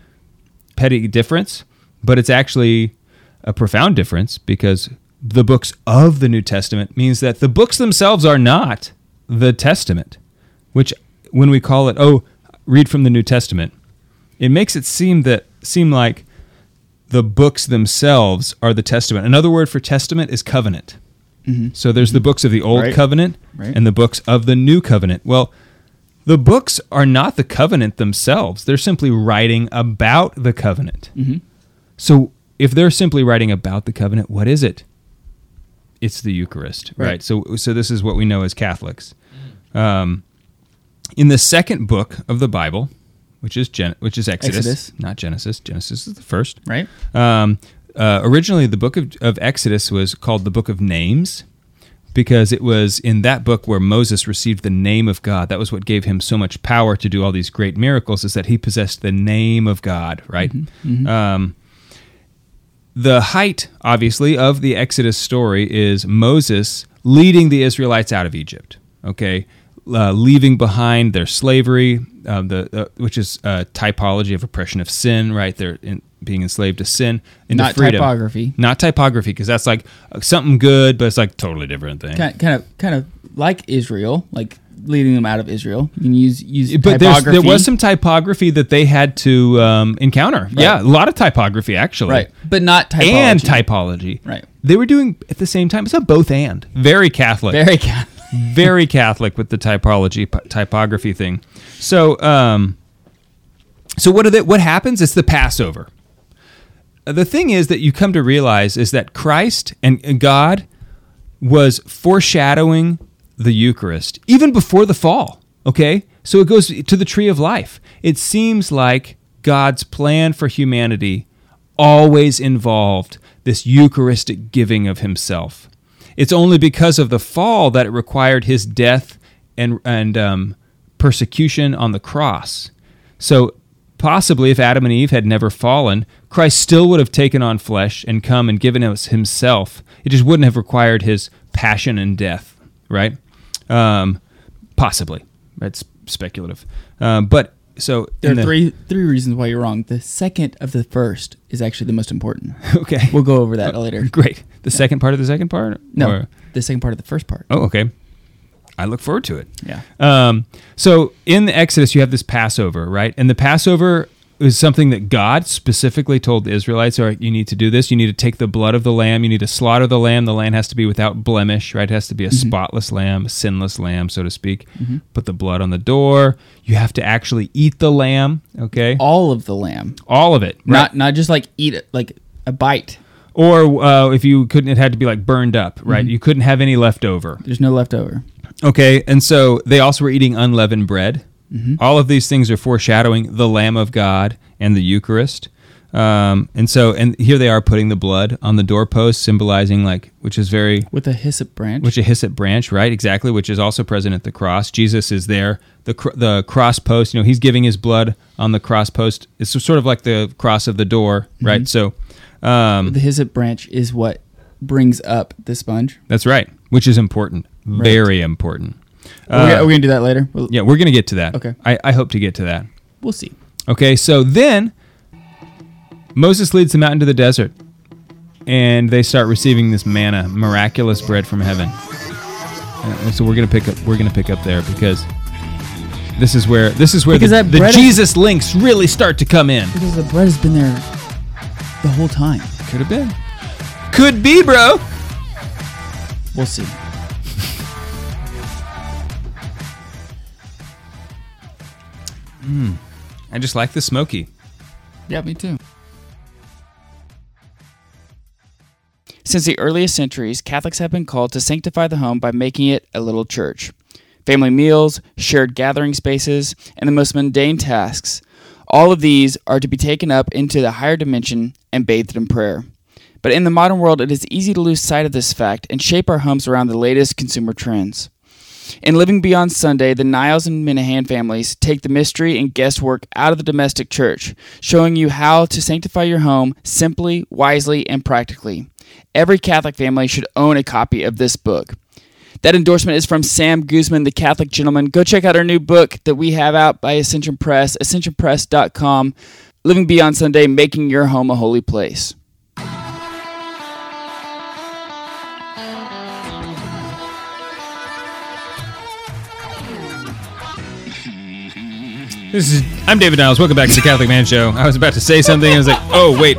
S10: petty difference, but it's actually a profound difference because the books of the New Testament means that the books themselves are not the Testament, which when we call it oh read from the New Testament, it makes it seem that seem like the books themselves are the testament. Another word for testament is covenant.
S9: Mhm.
S10: So there's the books of the old
S9: Right.
S10: covenant
S9: Right.
S10: and the books of the new covenant. Well, the books are not the covenant themselves. They're simply writing about the covenant.
S9: Mhm.
S10: So if they're simply writing about the covenant, what is it? It's the Eucharist, right?
S9: Right.
S10: So so this is what we know as Catholics. Um, in the second book of the Bible, which is Gen- which is Exodus,
S9: Exodus.
S10: not Genesis. Genesis is the first,
S9: Right.
S10: Um, uh, originally, the book of, of Exodus was called the Book of Names because it was in that book where Moses received the name of God. That was what gave him so much power to do all these great miracles, is that he possessed the name of God, right?
S9: mhm.
S10: Um, the height, obviously, of the Exodus story is Moses leading the Israelites out of Egypt. Okay, uh, leaving behind their slavery, uh, the uh, which is a typology of oppression of sin. Right, they're in, being enslaved to sin into
S9: Not
S10: freedom.
S9: typography.
S10: Not typography, because that's like something good, but it's like totally different thing.
S9: Kind, kind of, kind of like Israel, like leading them out of Israel. You can use use
S10: but
S9: typography.
S10: there was some typography that they had to um, encounter. Yeah, a lot of typography actually.
S9: Right, but not typology.
S10: And typology.
S9: Right.
S10: They were doing at the same time. It's a both and. Very Catholic.
S9: Very Catholic.
S10: Very Catholic with the typology p- typography thing. So, um, so what are they, What happens? It's the Passover. The thing is that you come to realize is that Christ and, and God was foreshadowing the Eucharist even before the fall. Okay? So it goes to the tree of life. It seems like God's plan for humanity always involved this Eucharistic giving of himself. It's only because of the fall that it required his death and, and um, persecution on the cross. So possibly if Adam and Eve had never fallen, Christ still would have taken on flesh and come and given us himself. It just wouldn't have required his passion and death, right? Um, possibly. That's speculative. Um, but so
S9: There are
S10: the-
S9: three three reasons why you're wrong. The second of the first is actually the most important.
S10: Okay.
S9: We'll go over that later.
S10: Great. The second part of the second part?
S9: No,
S10: Or-
S9: the second part of the first part.
S10: Oh, okay. I look forward to it.
S9: Yeah.
S10: Um, so in the Exodus, you have this Passover, right? And the Passover is something that God specifically told the Israelites, all right, you need to do this. You need to take the blood of the lamb. You need to slaughter the lamb. The lamb has to be without blemish, right? It has to be a
S9: Mhm.
S10: spotless lamb, a sinless lamb, so to speak.
S9: Mhm.
S10: Put the blood on the door. You have to actually eat the lamb, okay?
S9: All of the lamb.
S10: All of it. right?
S9: Not not just like eat it like a bite.
S10: Or uh, if you couldn't, it had to be like burned up, right?
S9: Mhm.
S10: You couldn't have any left over.
S9: There's no leftover.
S10: Okay, and so they also were eating unleavened bread.
S9: Mhm.
S10: All of these things are foreshadowing the Lamb of God and the Eucharist. Um, and so, and here they are putting the blood on the doorpost, symbolizing like, which is very
S9: With a hyssop branch.
S10: which a hyssop branch, right? Exactly, which is also present at the cross. Jesus is there. The cr- the cross post, you know, he's giving his blood on the cross post. It's sort of like the cross of the door, right?
S9: Mhm.
S10: So, um,
S9: the hyssop branch is what brings up the sponge.
S10: that's right, which is important,
S9: Right.
S10: very important.
S9: Are we-
S10: Uh,
S9: are we gonna do that later? We'll-
S10: yeah, we're gonna get to that.
S9: Okay.
S10: I, I hope to get to that.
S9: We'll see.
S10: Okay, so then Moses leads them out into the desert, and they start receiving this manna, miraculous bread from heaven. Uh, so we're gonna pick up. We're gonna pick up there because this is where this is where
S9: Because
S10: the, the
S9: bread is-
S10: Jesus links really start to come in.
S9: Because the bread has been there the whole time.
S10: Could have been. Could be, bro.
S9: We'll see.
S10: Mm, I just like the smoky.
S9: Yeah, me too.
S12: Since the earliest centuries, Catholics have been called to sanctify the home by making it a little church. Family meals, shared gathering spaces, and the most mundane tasks. All of these are to be taken up into the higher dimension and bathed in prayer. But in the modern world, it is easy to lose sight of this fact and shape our homes around the latest consumer trends. In Living Beyond Sunday, the Niles and Minihan families take the mystery and guesswork out of the domestic church, showing you how to sanctify your home simply, wisely, and practically. Every Catholic family should own a copy of this book. That endorsement is from Sam Guzman, the Catholic gentleman. Go check out our new book that we have out by Ascension Press, ascensionpress.com. Living Beyond Sunday, making your home a holy place.
S10: This is I'm David Niles. Welcome back to the Catholic Man Show. I was about to say something. I was like, oh wait,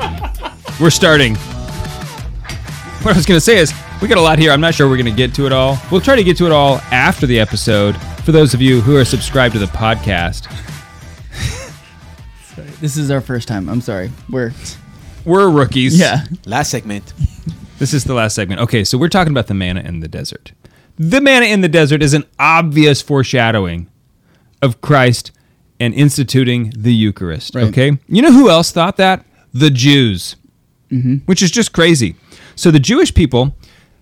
S10: we're starting. What I was going to say is we got a lot here. I'm not sure we're going to get to it all. We'll try to get to it all after the episode. For those of you who are subscribed to the podcast,
S9: This is our first time. I'm sorry. We're
S10: we're rookies.
S9: Yeah.
S5: Last segment.
S10: This is the last segment. Okay, so we're talking about the manna in the desert. the manna in the desert is an obvious foreshadowing of Christ and instituting the Eucharist.
S9: Right.
S10: Okay, you know who else thought that? The Jews, which is just crazy. So the Jewish people,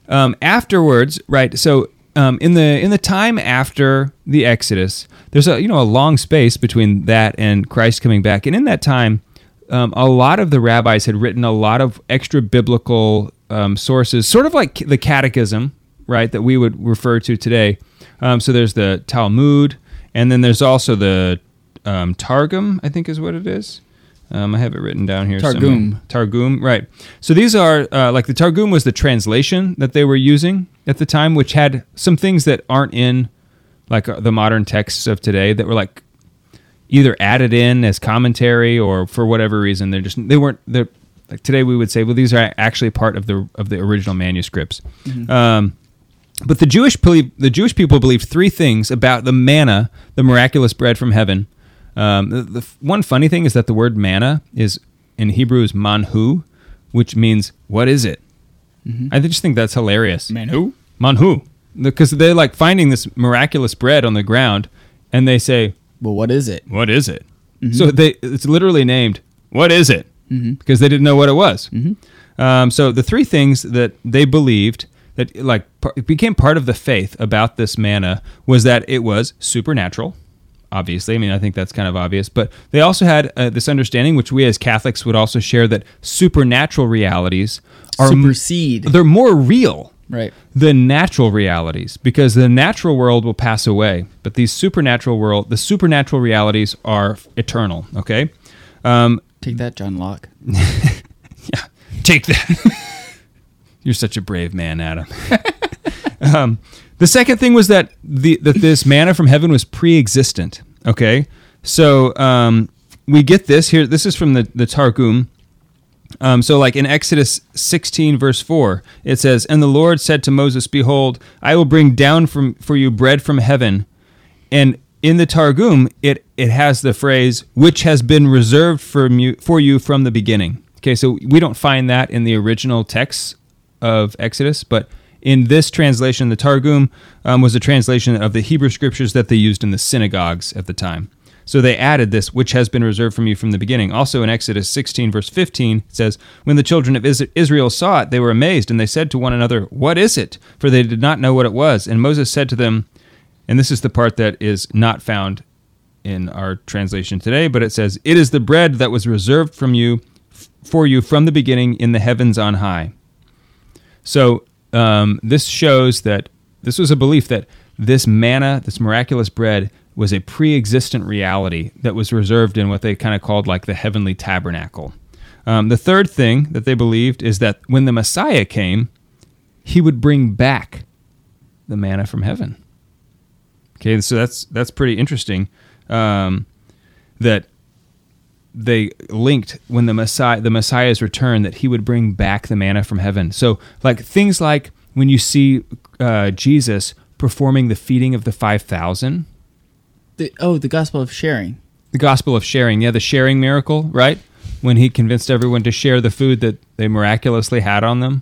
S10: um, afterwards, right? So um, in the in the time after the Exodus, there's a you know a long space between that and Christ coming back, and in that time, um, a lot of the rabbis had written a lot of extra biblical um, sources, sort of like the Catechism, right? That we would refer to today. Um, so there's the Talmud, and then there's also the um, Targum, I think is what it is. Um, I have it written down here.
S9: Targum.
S10: somewhere. Targum, right. So these are, uh, like the Targum was the translation that they were using at the time, which had some things that aren't in like uh, the modern texts of today that were like either added in as commentary or for whatever reason they're just they weren't they're like today we would say well these are actually part of the of the original manuscripts um, but the Jewish the Jewish people believed three things about the manna, the miraculous bread from heaven. Um, the, the one funny thing is that the word manna is in Hebrew is manhu, which means what is it? I just think that's hilarious.
S9: Manhu?
S10: Manhu, because they're like finding this miraculous bread on the ground, and they say,
S9: Well, what is it?
S10: "What is it?" So they it's literally named "What is it?" because they didn't know what it was. Um, so the three things that they believed that like par- became part of the faith about this manna was that it was supernatural. Obviously, I mean I think that's kind of obvious, but they also had uh, this understanding, which we as Catholics would also share, that supernatural realities are
S9: Supersede.
S10: they're more real
S9: Right.
S10: than natural realities because the natural world will pass away, but these supernatural world, the supernatural realities are eternal. Okay, um,
S9: Take that, John Locke.
S10: yeah, take that. You're such a brave man, Adam. um, the second thing was that the that this manna from heaven was pre-existent. Okay, so um, we get this here. This is from the the Targum. Um, so, like in Exodus 16, verse 4, it says, And the Lord said to Moses, Behold, I will bring down from, for you bread from heaven. And in the Targum, it, it has the phrase, which has been reserved for you, for you from the beginning. Okay, so we don't find that in the original texts of Exodus, but in this translation, the Targum um, was a translation of the Hebrew scriptures that they used in the synagogues at the time. So they added this, which has been reserved from you from the beginning. Also in Exodus 16, verse 15, it says, When the children of Israel saw it, they were amazed, and they said to one another, What is it? For they did not know what it was. And Moses said to them, and this is the part that is not found in our translation today, but it says, It is the bread that was reserved from you for you from the beginning in the heavens on high. So um, this shows that this was a belief that this manna, this miraculous bread, was a pre-existent reality that was reserved in what they kind of called like the heavenly tabernacle. Um, the third thing that they believed is that when the Messiah came, he would bring back the manna from heaven. Okay, so that's that's pretty interesting. Um, that they linked when the Messiah, the Messiah's return, that he would bring back the manna from heaven. So, like things like when you see uh, Jesus performing the feeding of the five thousand,
S9: The, oh, the gospel of sharing.
S10: the gospel of sharing, yeah, the sharing miracle, right? When he convinced everyone to share the food that they miraculously had on them.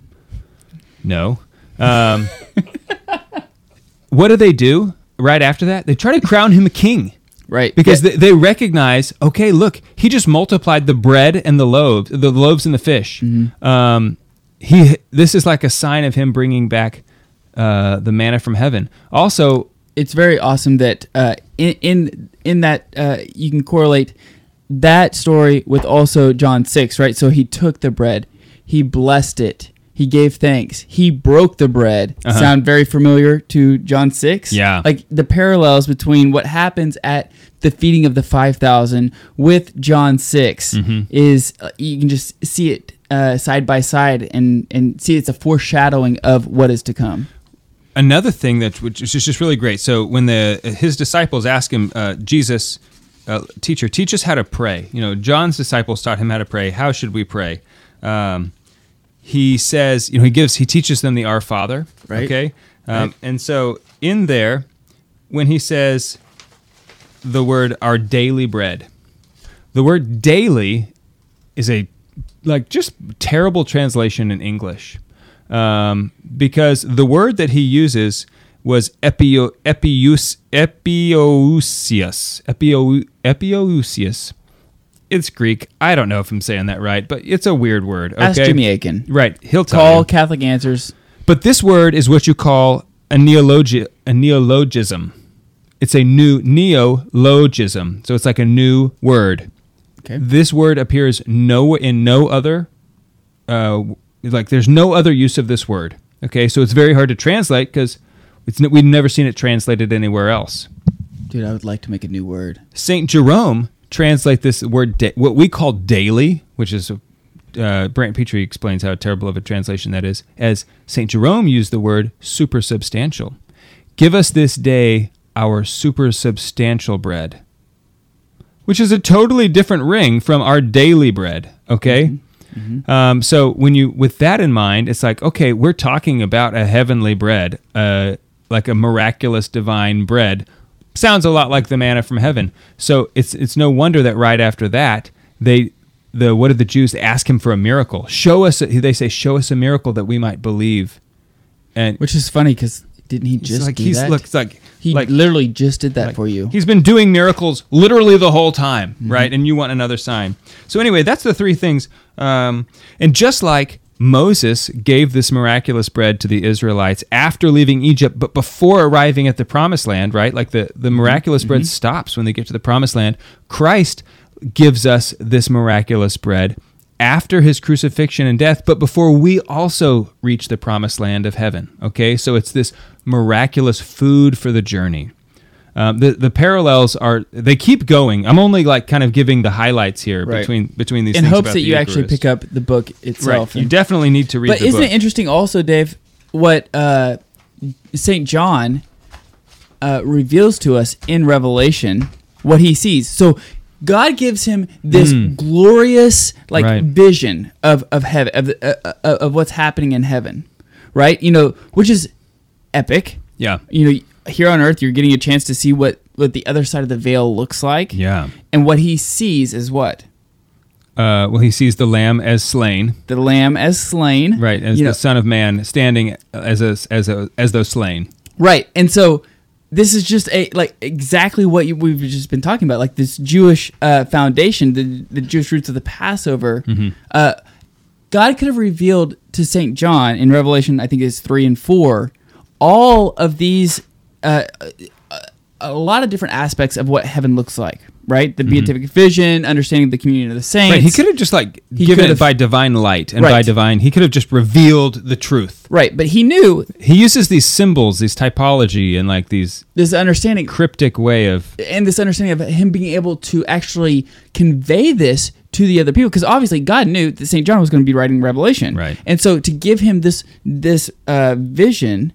S10: No. Um, what do they do right after that? They try to crown him a king.
S9: Right.
S10: Because they, they recognize, okay, look, he just multiplied the bread and the loaves, the loaves and the fish. Um, he, this is like a sign of him bringing back uh, the manna from heaven. Also,
S9: it's very awesome that uh, in in in that uh, you can correlate that story with also John six, right? So he took the bread, he blessed it, he gave thanks, he broke the bread.
S10: Uh-huh.
S9: Sound very familiar to John six?
S10: Yeah.
S9: like the parallels between what happens at the feeding of the five thousand with John 6
S10: Mhm.
S9: is uh, you can just see it uh, side by side and and see it's a foreshadowing of what is to come.
S10: another thing that which is just really great. So when the his disciples ask him, uh, Jesus, uh, teacher, teach us how to pray. You know, John's disciples taught him how to pray. How should we pray? Um, he says, you know, he gives, he teaches them the Our Father.
S9: Right.
S10: Okay. Um,
S9: Right.
S10: And so in there, when he says the word our daily bread, the word daily is a like just terrible translation in English um, because the word that he uses was epio, epius, epiousius. Epio, epiousius. It's Greek. I don't know if I'm saying that right, but it's a weird word. Okay?
S9: Ask Jimmy Akin.
S10: Right. He'll tell
S9: Call
S10: you.
S9: Catholic Answers.
S10: But this word is what you call a, neologi- a neologism. It's a new neologism. So it's like a new word.
S9: Okay.
S10: This word appears no in no other uh, like there's no other use of this word. Okay? So it's very hard to translate because it's we've never seen it translated anywhere else.
S9: Dude, I would like to make a new word.
S10: Saint Jerome translate this word da- what we call daily, which is uh, Brant Pitre explains how terrible of a translation that is, as Saint Jerome used the word supersubstantial. Give us this day our supersubstantial bread, which is a totally different ring from our daily bread. Okay. Um, so when you with that in mind, it's like okay, we're talking about a heavenly bread, uh, like a miraculous divine bread. Sounds a lot like the manna from heaven. So it's it's no wonder that right after that they the what did the Jews ask him for a miracle? Show us. They say, show us a miracle that we might believe. And
S9: Which is funny because didn't he just
S10: like
S9: do
S10: he's
S9: that?
S10: looks like
S9: he
S10: like-
S9: literally just did that for you.
S10: He's been doing miracles literally the whole time,
S9: Mm-hmm.
S10: right? And you want another sign. So anyway, that's the three things. Um, and just like Moses gave this miraculous bread to the Israelites after leaving Egypt, but before arriving at the promised land, right? Like the, the miraculous bread stops when they get to the promised land. Christ gives us this miraculous bread after his crucifixion and death, but before we also reach the promised land of heaven. Okay, so it's this miraculous food for the journey. Um, the the parallels are they keep going. I'm only like kind of giving the highlights here
S9: Right.
S10: between between these
S9: in
S10: things
S9: hopes
S10: about
S9: that
S10: the
S9: you actually pick up the book itself.
S10: Right. You definitely need to read
S9: But
S10: the
S9: isn't
S10: book.
S9: it interesting also, Dave, what uh, St. John uh, reveals to us in Revelation, what he sees. So God gives him this
S10: Mm.
S9: glorious like
S10: Right.
S9: vision of, of heaven, of, uh, uh, of what's happening in heaven, right? You know, which is epic.
S10: Yeah.
S9: You know, here on earth, you're getting a chance to see what, what the other side of the veil looks like.
S10: Yeah.
S9: And what he sees is what?
S10: Uh, well, he sees the lamb as slain.
S9: The lamb as slain.
S10: Right, as
S9: You
S10: the
S9: know-
S10: Son of Man standing as a, as a, as though slain.
S9: Right. And so this is just a like exactly what you, we've just been talking about, like this Jewish uh, foundation, the the Jewish roots of the Passover.
S10: Mhm.
S9: Uh, God could have revealed to Saint John in Revelation, I think it's three and four, all of these, uh, a, a lot of different aspects of what heaven looks like. Right, the beatific vision, understanding the communion of the saints.
S10: Mm-hmm. Right, he could have just like
S9: He
S10: given it by divine light and by divine. He could have just revealed the truth.
S9: Right, but he knew
S10: He uses these symbols, these typology, and like these
S9: this understanding
S10: cryptic way of
S9: and this understanding of him being able to actually convey this to the other people because obviously God knew that St. John was going to be writing Revelation
S10: Right.
S9: and so to give him this this uh, vision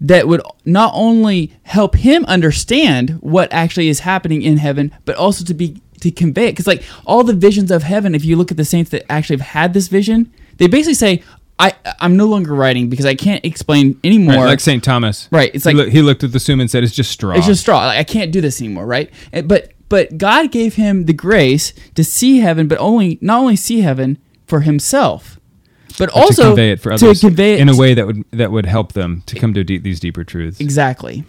S9: that would not only help him understand what actually is happening in heaven but also to be to convey it because like all the visions of heaven if you look at the saints that actually have had this vision they basically say I, I'm no longer writing because I can't explain anymore.
S10: Right, like Saint Thomas.
S9: Right, it's
S10: He
S9: like-
S10: he looked at the sum and said, "It's just straw."
S9: It's just straw. Like, I can't do this anymore, right? And- But but God gave him the grace to see heaven, but only not only see heaven for himself, but
S10: to
S9: also
S10: convey it for
S9: to
S10: others
S9: convey it
S10: in a way that would that would help them to come to deep, these deeper truths.
S9: exactly.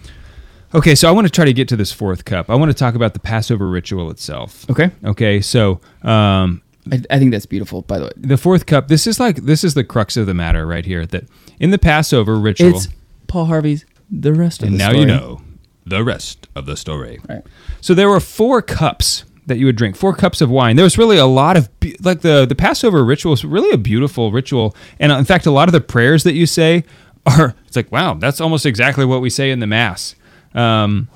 S10: Okay, so I want to try to get to this fourth cup. I want to talk about the Passover ritual itself.
S9: Okay.
S10: Okay, so um,
S9: I, I think that's beautiful. By the way,
S10: the fourth cup. This is like this is the crux of the matter right here. That in the Passover ritual,
S9: it's Paul Harvey's the rest of the Story.
S10: and
S9: the
S10: now
S9: story.
S10: you know the rest of the story.
S9: Right.
S10: So there were four cups that you would drink, four cups of wine. There was really a lot of be- like the the Passover ritual is really a beautiful ritual, and uh, in fact, a lot of the prayers that you say are it's like wow, that's almost exactly what we say in the mass. Um,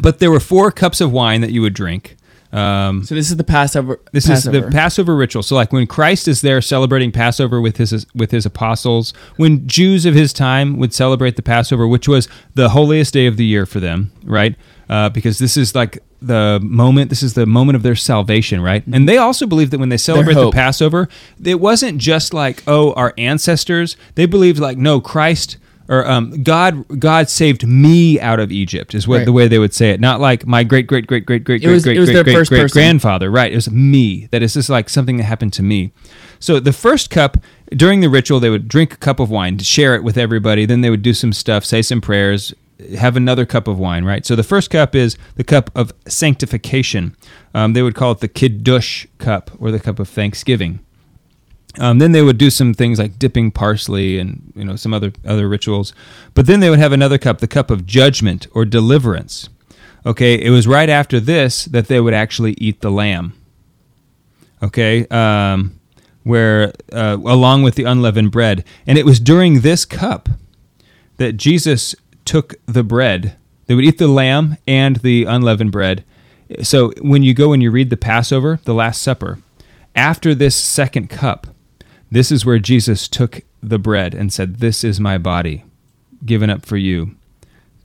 S10: but there were four cups of wine that you would drink. Um,
S9: So this is the Passover.
S10: this
S9: Passover.
S10: is the Passover ritual. So, like when Christ is there celebrating Passover with his with his apostles, when Jews of his time would celebrate the Passover, which was the holiest day of the year for them, right? Uh, because this is like the moment. This is the moment of their salvation, right? And they also believed that when they celebrate the
S9: hope.
S10: Passover, it wasn't just like oh our ancestors. They believed like no Christ. Or um, God, God saved me out of Egypt is what
S9: Right.
S10: the way they would say it. Not like my great, great, great, great, great,
S9: It was-
S10: great,
S9: it was
S10: great, great,
S9: first
S10: great
S9: person.
S10: grandfather. Right. It was me. That is just like something that happened to me. So the first cup during the ritual, they would drink a cup of wine, share it with everybody. Then they would do some stuff, say some prayers, have another cup of wine, right? So the first cup is the cup of sanctification. Um, they would call it the kiddush cup or the cup of thanksgiving. Um, then they would do some things like dipping parsley and you know some other other rituals, but then they would have another cup, the cup of judgment or deliverance. Okay, it was right after this that they would actually eat the lamb. Okay, um, where uh, along with the unleavened bread, and it was during this cup that Jesus took the bread. They would eat the lamb and the unleavened bread. So when you go and you read the Passover, the Last Supper, after this second cup, this is where Jesus took the bread and said, This is my body given up for you.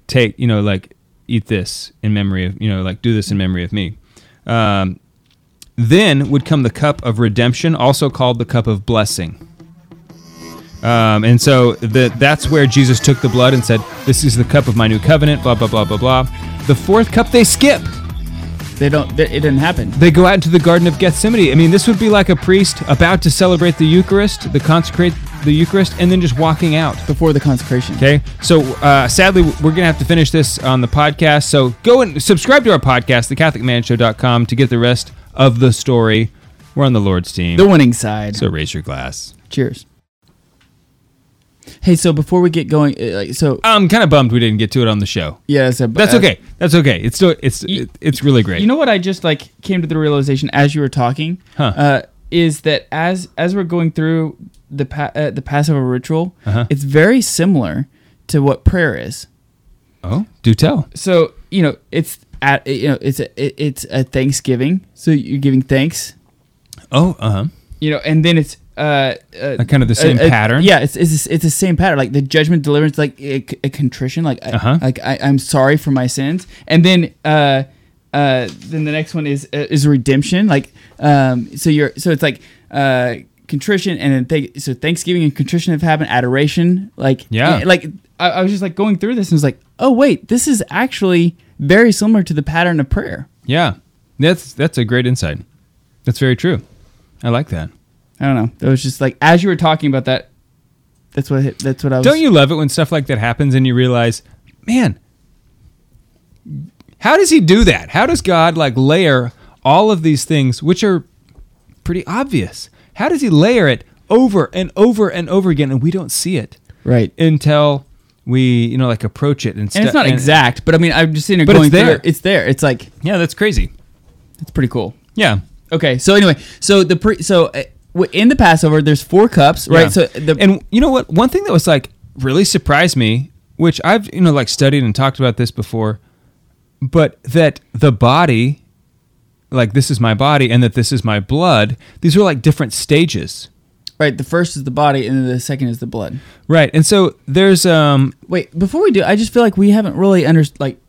S10: Take, you know, like, eat this in memory of, you know, like, do this in memory of me. Um, then would come the cup of redemption, also called the cup of blessing. Um, and so the, that's where Jesus took the blood and said, This is the cup of my new covenant, blah, blah, blah, blah, blah. The fourth cup they skip.
S9: They don't. It didn't happen.
S10: They go out into the Garden of Gethsemane. I mean, this would be like a priest about to celebrate the Eucharist, the consecrate the Eucharist, and then just walking out
S9: before the consecration.
S10: Okay. So uh, sadly, we're gonna have to finish this on the podcast. So go and subscribe to our podcast, thecatholicmanshow.com, to get the rest of the story. We're on the Lord's team,
S9: The winning side.
S10: So raise your glass.
S9: Cheers. Hey, so before we get going, uh, like, so
S10: I'm kind of bummed we didn't get to it on the show.
S9: yeah, so,
S10: That's
S9: uh,
S10: okay. That's okay. It's still it's it, it's really great.
S9: You know what I just like came to the realization as you were talking,
S10: Huh.
S9: uh, is that as as we're going through the pa- uh, the Passover ritual,
S10: Uh-huh.
S9: it's very similar to what prayer is.
S10: oh, do tell.
S9: So you know, it's at you know, it's a it, it's a Thanksgiving. So you're giving thanks,
S10: Oh, uh huh.
S9: you know, and then it's uh, uh
S10: kind of the same
S9: uh, uh,
S10: pattern?
S9: Yeah, it's it's it's the same pattern. Like the judgment, deliverance, like a, a contrition. Like I,
S10: Uh-huh.
S9: like I, I'm sorry for my sins, and then uh uh then the next one is uh, is redemption. Like um so you're so it's like uh contrition and then th- so Thanksgiving and contrition have happened. Adoration, like
S10: Yeah.
S9: like I, I was just like going through this and was like, oh wait, this is actually very similar to the pattern of prayer.
S10: Yeah, that's that's a great insight. That's very true. I like that.
S9: I don't know. That was just like as you were talking about that. That's what hit, that's what I was.
S10: Don't you love it when stuff like that happens and you realize, man, how does he do that? How does God like layer all of these things which are pretty obvious? How does he layer it over and over and over again and we don't see it
S9: Right.
S10: until we, you know, like approach it and,
S9: And it's not exact, but I mean, I'm just sitting there
S10: But
S9: going
S10: it's there.
S9: through. It's there. It's like
S10: Yeah, that's crazy.
S9: it's pretty cool.
S10: Yeah.
S9: Okay, so anyway, so the pre, so uh, in the Passover, there's four cups, right?
S10: Yeah.
S9: So the
S10: and you know what? One thing that was like really surprised me, which I've you know like studied and talked about this before, but that the body, like this is my body and that this is my blood. These are like different stages,
S9: right, the first is the body, and then the second is the blood.
S10: right? And so there's um
S9: Wait, before we do, I just feel like we haven't really under like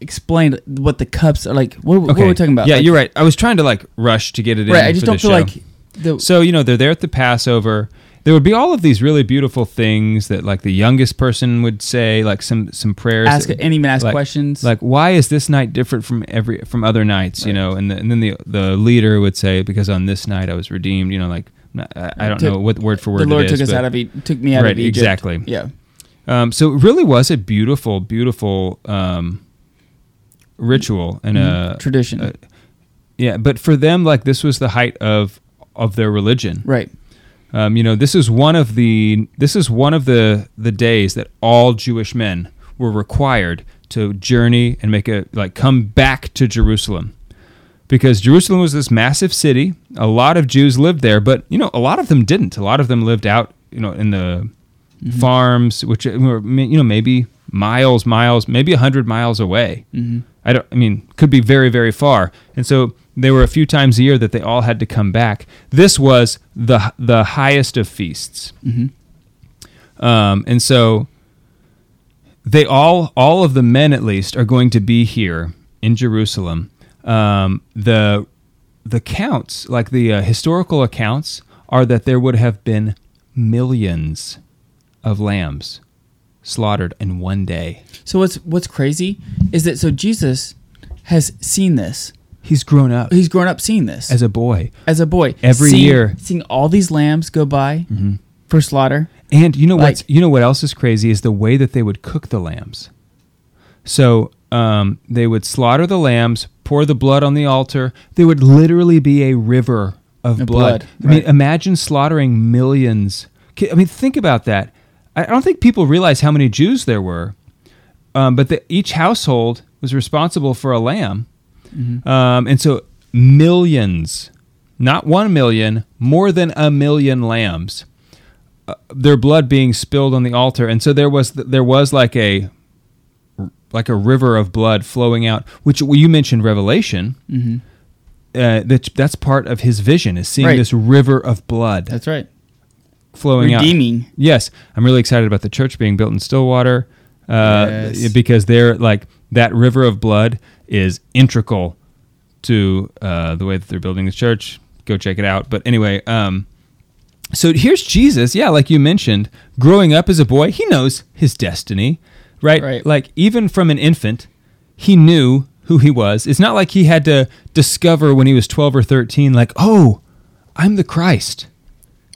S9: explained what the cups are like. What, what are we talking about?
S10: Yeah,
S9: Like-
S10: you're right. I was trying to like rush to get it in.
S9: Right, I just don't feel
S10: show.
S9: like the
S10: So you know they're there at the Passover. There would be all of these really beautiful things that like the youngest person would say, like some some prayers.
S9: Ask-
S10: that-
S9: even ask
S10: like-
S9: questions.
S10: Like, why is this night different from every from other nights? You know, and, the, and then the the leader would say, because on this night I was redeemed. You know, like I I don't
S9: Took-
S10: know what word for word
S9: the Lord
S10: it is,
S9: took us
S10: but-
S9: out of E- took me out
S10: right,
S9: of Egypt.
S10: exactly.
S9: Yeah.
S10: Um, so it really was a beautiful, beautiful um, ritual and a
S9: Mhm. Tradition.
S10: a- yeah, but for them, like this was the height of of their religion.
S9: Right.
S10: Um, you know, this is one of the this is one of the the days that all Jewish men were required to journey and make a like come back to Jerusalem. Because Jerusalem was this massive city, a lot of Jews lived there, but you know, a lot of them didn't. A lot of them lived out, you know, in the farms, which were you know maybe miles, miles, maybe a hundred miles away.
S9: Mhm.
S10: I don't. I mean, could be very, very far. And so there were a few times a year that they all had to come back. This was the the highest of feasts.
S9: Mhm.
S10: Um, and so they all, all of the men at least, are going to be here in Jerusalem. Um, the the counts, like the uh, historical accounts, are that there would have been millions of lambs slaughtered in one day.
S9: So what's what's crazy is that so Jesus has seen this.
S10: He's grown up.
S9: He's grown up seeing this
S10: as a boy.
S9: As a boy,
S10: Every
S9: seeing,
S10: year.
S9: seeing all these lambs go by
S10: Mhm.
S9: for slaughter.
S10: And you know
S9: Like-
S10: what's you know what else is crazy is the way that they would cook the lambs. So um, they would slaughter the lambs, pour the blood on the altar. There would literally be a river of
S9: Of
S10: blood.
S9: blood,
S10: I mean,
S9: right.
S10: imagine slaughtering millions. Ki- I mean, think about that. I I don't think people realize how many Jews there were, um, but the, each household was responsible for a lamb,
S9: Mhm.
S10: um, and so millions, not one million, more than a million lambs uh, their blood being spilled on the altar and so there was there was like a like a river of blood flowing out which well, you mentioned revelation
S9: Mhm.
S10: uh, that that's part of his vision is seeing
S9: Right.
S10: this river of blood
S9: That's right.
S10: flowing
S9: Redeeming.
S10: out yes i'm really excited about the church being built in stillwater uh,
S9: Yes.
S10: because they're like that river of blood is integral to uh, the way that they're building the church go check it out but anyway um, so here's Jesus, yeah, like you mentioned, growing up as a boy, he knows his destiny, right?
S9: Right.
S10: Like even from an infant, he knew who he was. It's not like he had to discover when he was 12 or 13 like, "Oh, I'm the Christ."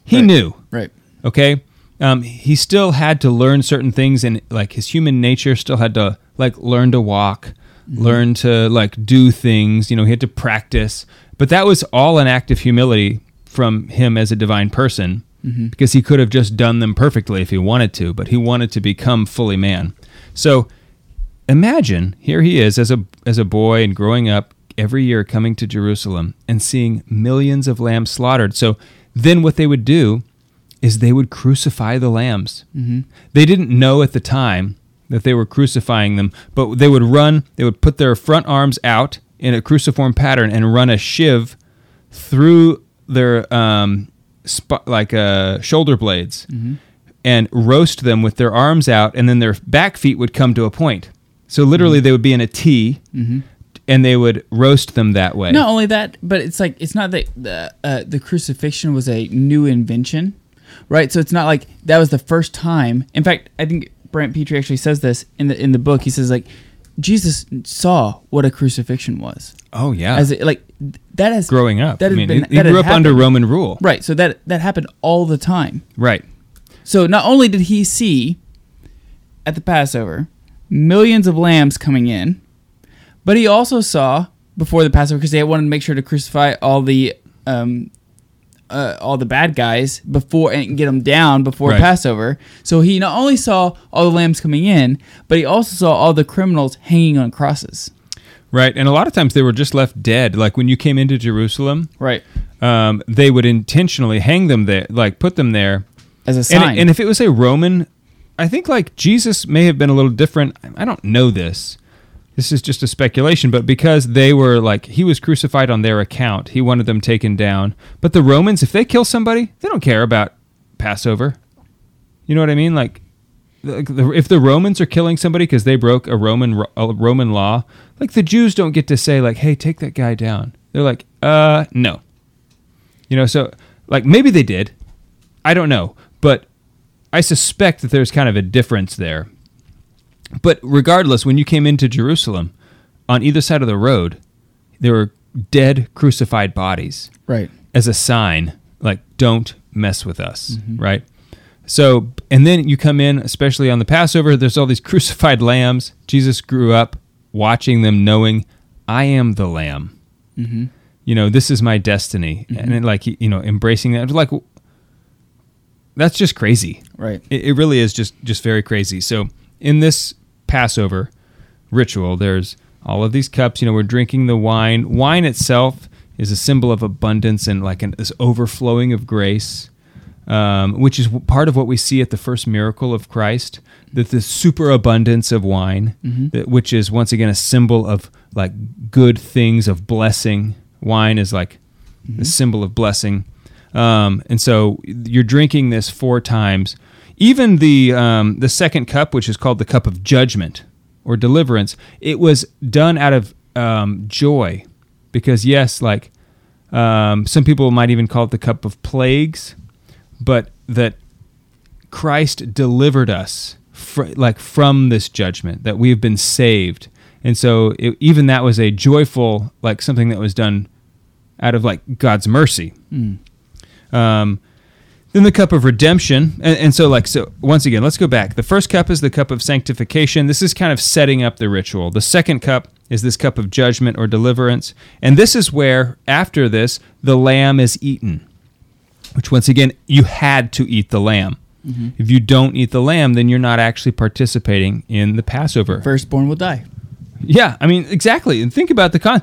S10: He
S9: Right.
S10: knew.
S9: Right.
S10: Okay? Um, he still had to learn certain things and like his human nature still had to like learn to walk, learn to like do things, you know, he had to practice. But that was all an act of humility from him as a divine person
S9: Mhm.
S10: because he could have just done them perfectly if he wanted to, but he wanted to become fully man. So imagine here he is as a as a boy and growing up every year coming to Jerusalem and seeing millions of lambs slaughtered. So then what they would do is they would crucify the lambs.
S9: Mhm.
S10: They didn't know at the time that they were crucifying them, but they would run, they would put their front arms out in a cruciform pattern and run a shiv through their um, sp- like uh, shoulder blades
S9: Mhm.
S10: and roast them with their arms out, and then their back feet would come to a point. So literally, they would be in a T,
S9: Mhm.
S10: and they would roast them that way.
S9: Not only that, but it's like it's not that the uh, the crucifixion was a new invention, right? So it's not like that was the first time. In fact, I think Brant Pitre actually says this in the in the book. He says like Jesus saw what a crucifixion was.
S10: Oh yeah,
S9: As it, like that has
S10: growing up.
S9: That
S10: I mean,
S9: been,
S10: he
S9: had
S10: grew up under. Roman rule.
S9: right? So that that happened all the time.
S10: Right.
S9: So not only did he see at the Passover millions of lambs coming in, but he also saw before the Passover because they wanted to make sure to crucify all the um, uh, all the bad guys before and get them down before
S10: Right.
S9: Passover. So he not only saw all the lambs coming in, but he also saw all the criminals hanging on crosses.
S10: Right, and a lot of times they were just left dead. Like when you came into Jerusalem,
S9: Right.
S10: Um, they would intentionally hang them there, like put them there
S9: As a
S10: And-
S9: sign.
S10: And, if it was a Roman, I think like Jesus may have been a little different. I don't know this. This is just a speculation, but because they were like he was crucified on their account, he wanted them taken down. But the Romans, if they kill somebody, they don't care about Passover. You know what I mean? Like, if the Romans are killing somebody because they broke a Roman a Roman law, like the Jews don't get to say like, "Hey, take that guy down." They're like, "Uh, no." You know, so like maybe they did. I don't know, but I suspect that there's kind of a difference there. But regardless, when you came into Jerusalem, on either side of the road, there were dead crucified bodies.
S9: Right.
S10: As a sign, like, don't mess with us, right? So, and then you come in, especially on the Passover, there's all these crucified lambs. Jesus grew up watching them, knowing, I am the lamb.
S9: Mhm.
S10: You know, this is my destiny. And then, like, you know, embracing that. Like, that's just crazy.
S9: Right.
S10: It, it really is just just very crazy. So in this Passover ritual, there's all of these cups. You know, we're drinking the wine. Wine itself is a symbol of abundance and like an this overflowing of grace, um, which is part of what we see at the first miracle of Christ. That the superabundance of wine,
S9: Mhm.
S10: that, which is once again a symbol of like good things of blessing. Wine is like the symbol of blessing. Um, and so you're drinking this four times. Even the um, the second cup, which is called the cup of judgment or deliverance, it was done out of um, joy, because yes, like um, some people might even call it the cup of plagues, but that Christ delivered us fr- like from this judgment, that we have been saved, And so it, even that was a joyful, like something that was done out of like God's mercy.
S9: Mm.
S10: Um, then the cup of redemption, and, and so like so once again, let's go back. The first cup is the cup of sanctification. This is kind of setting up the ritual. The second cup is this cup of judgment or deliverance, and this is where after this the lamb is eaten. Which once again, you had to eat the lamb.
S9: Mhm.
S10: If you don't eat the lamb, then you're not actually participating in the Passover.
S9: Firstborn will die.
S10: Yeah, I mean exactly. And think about the con.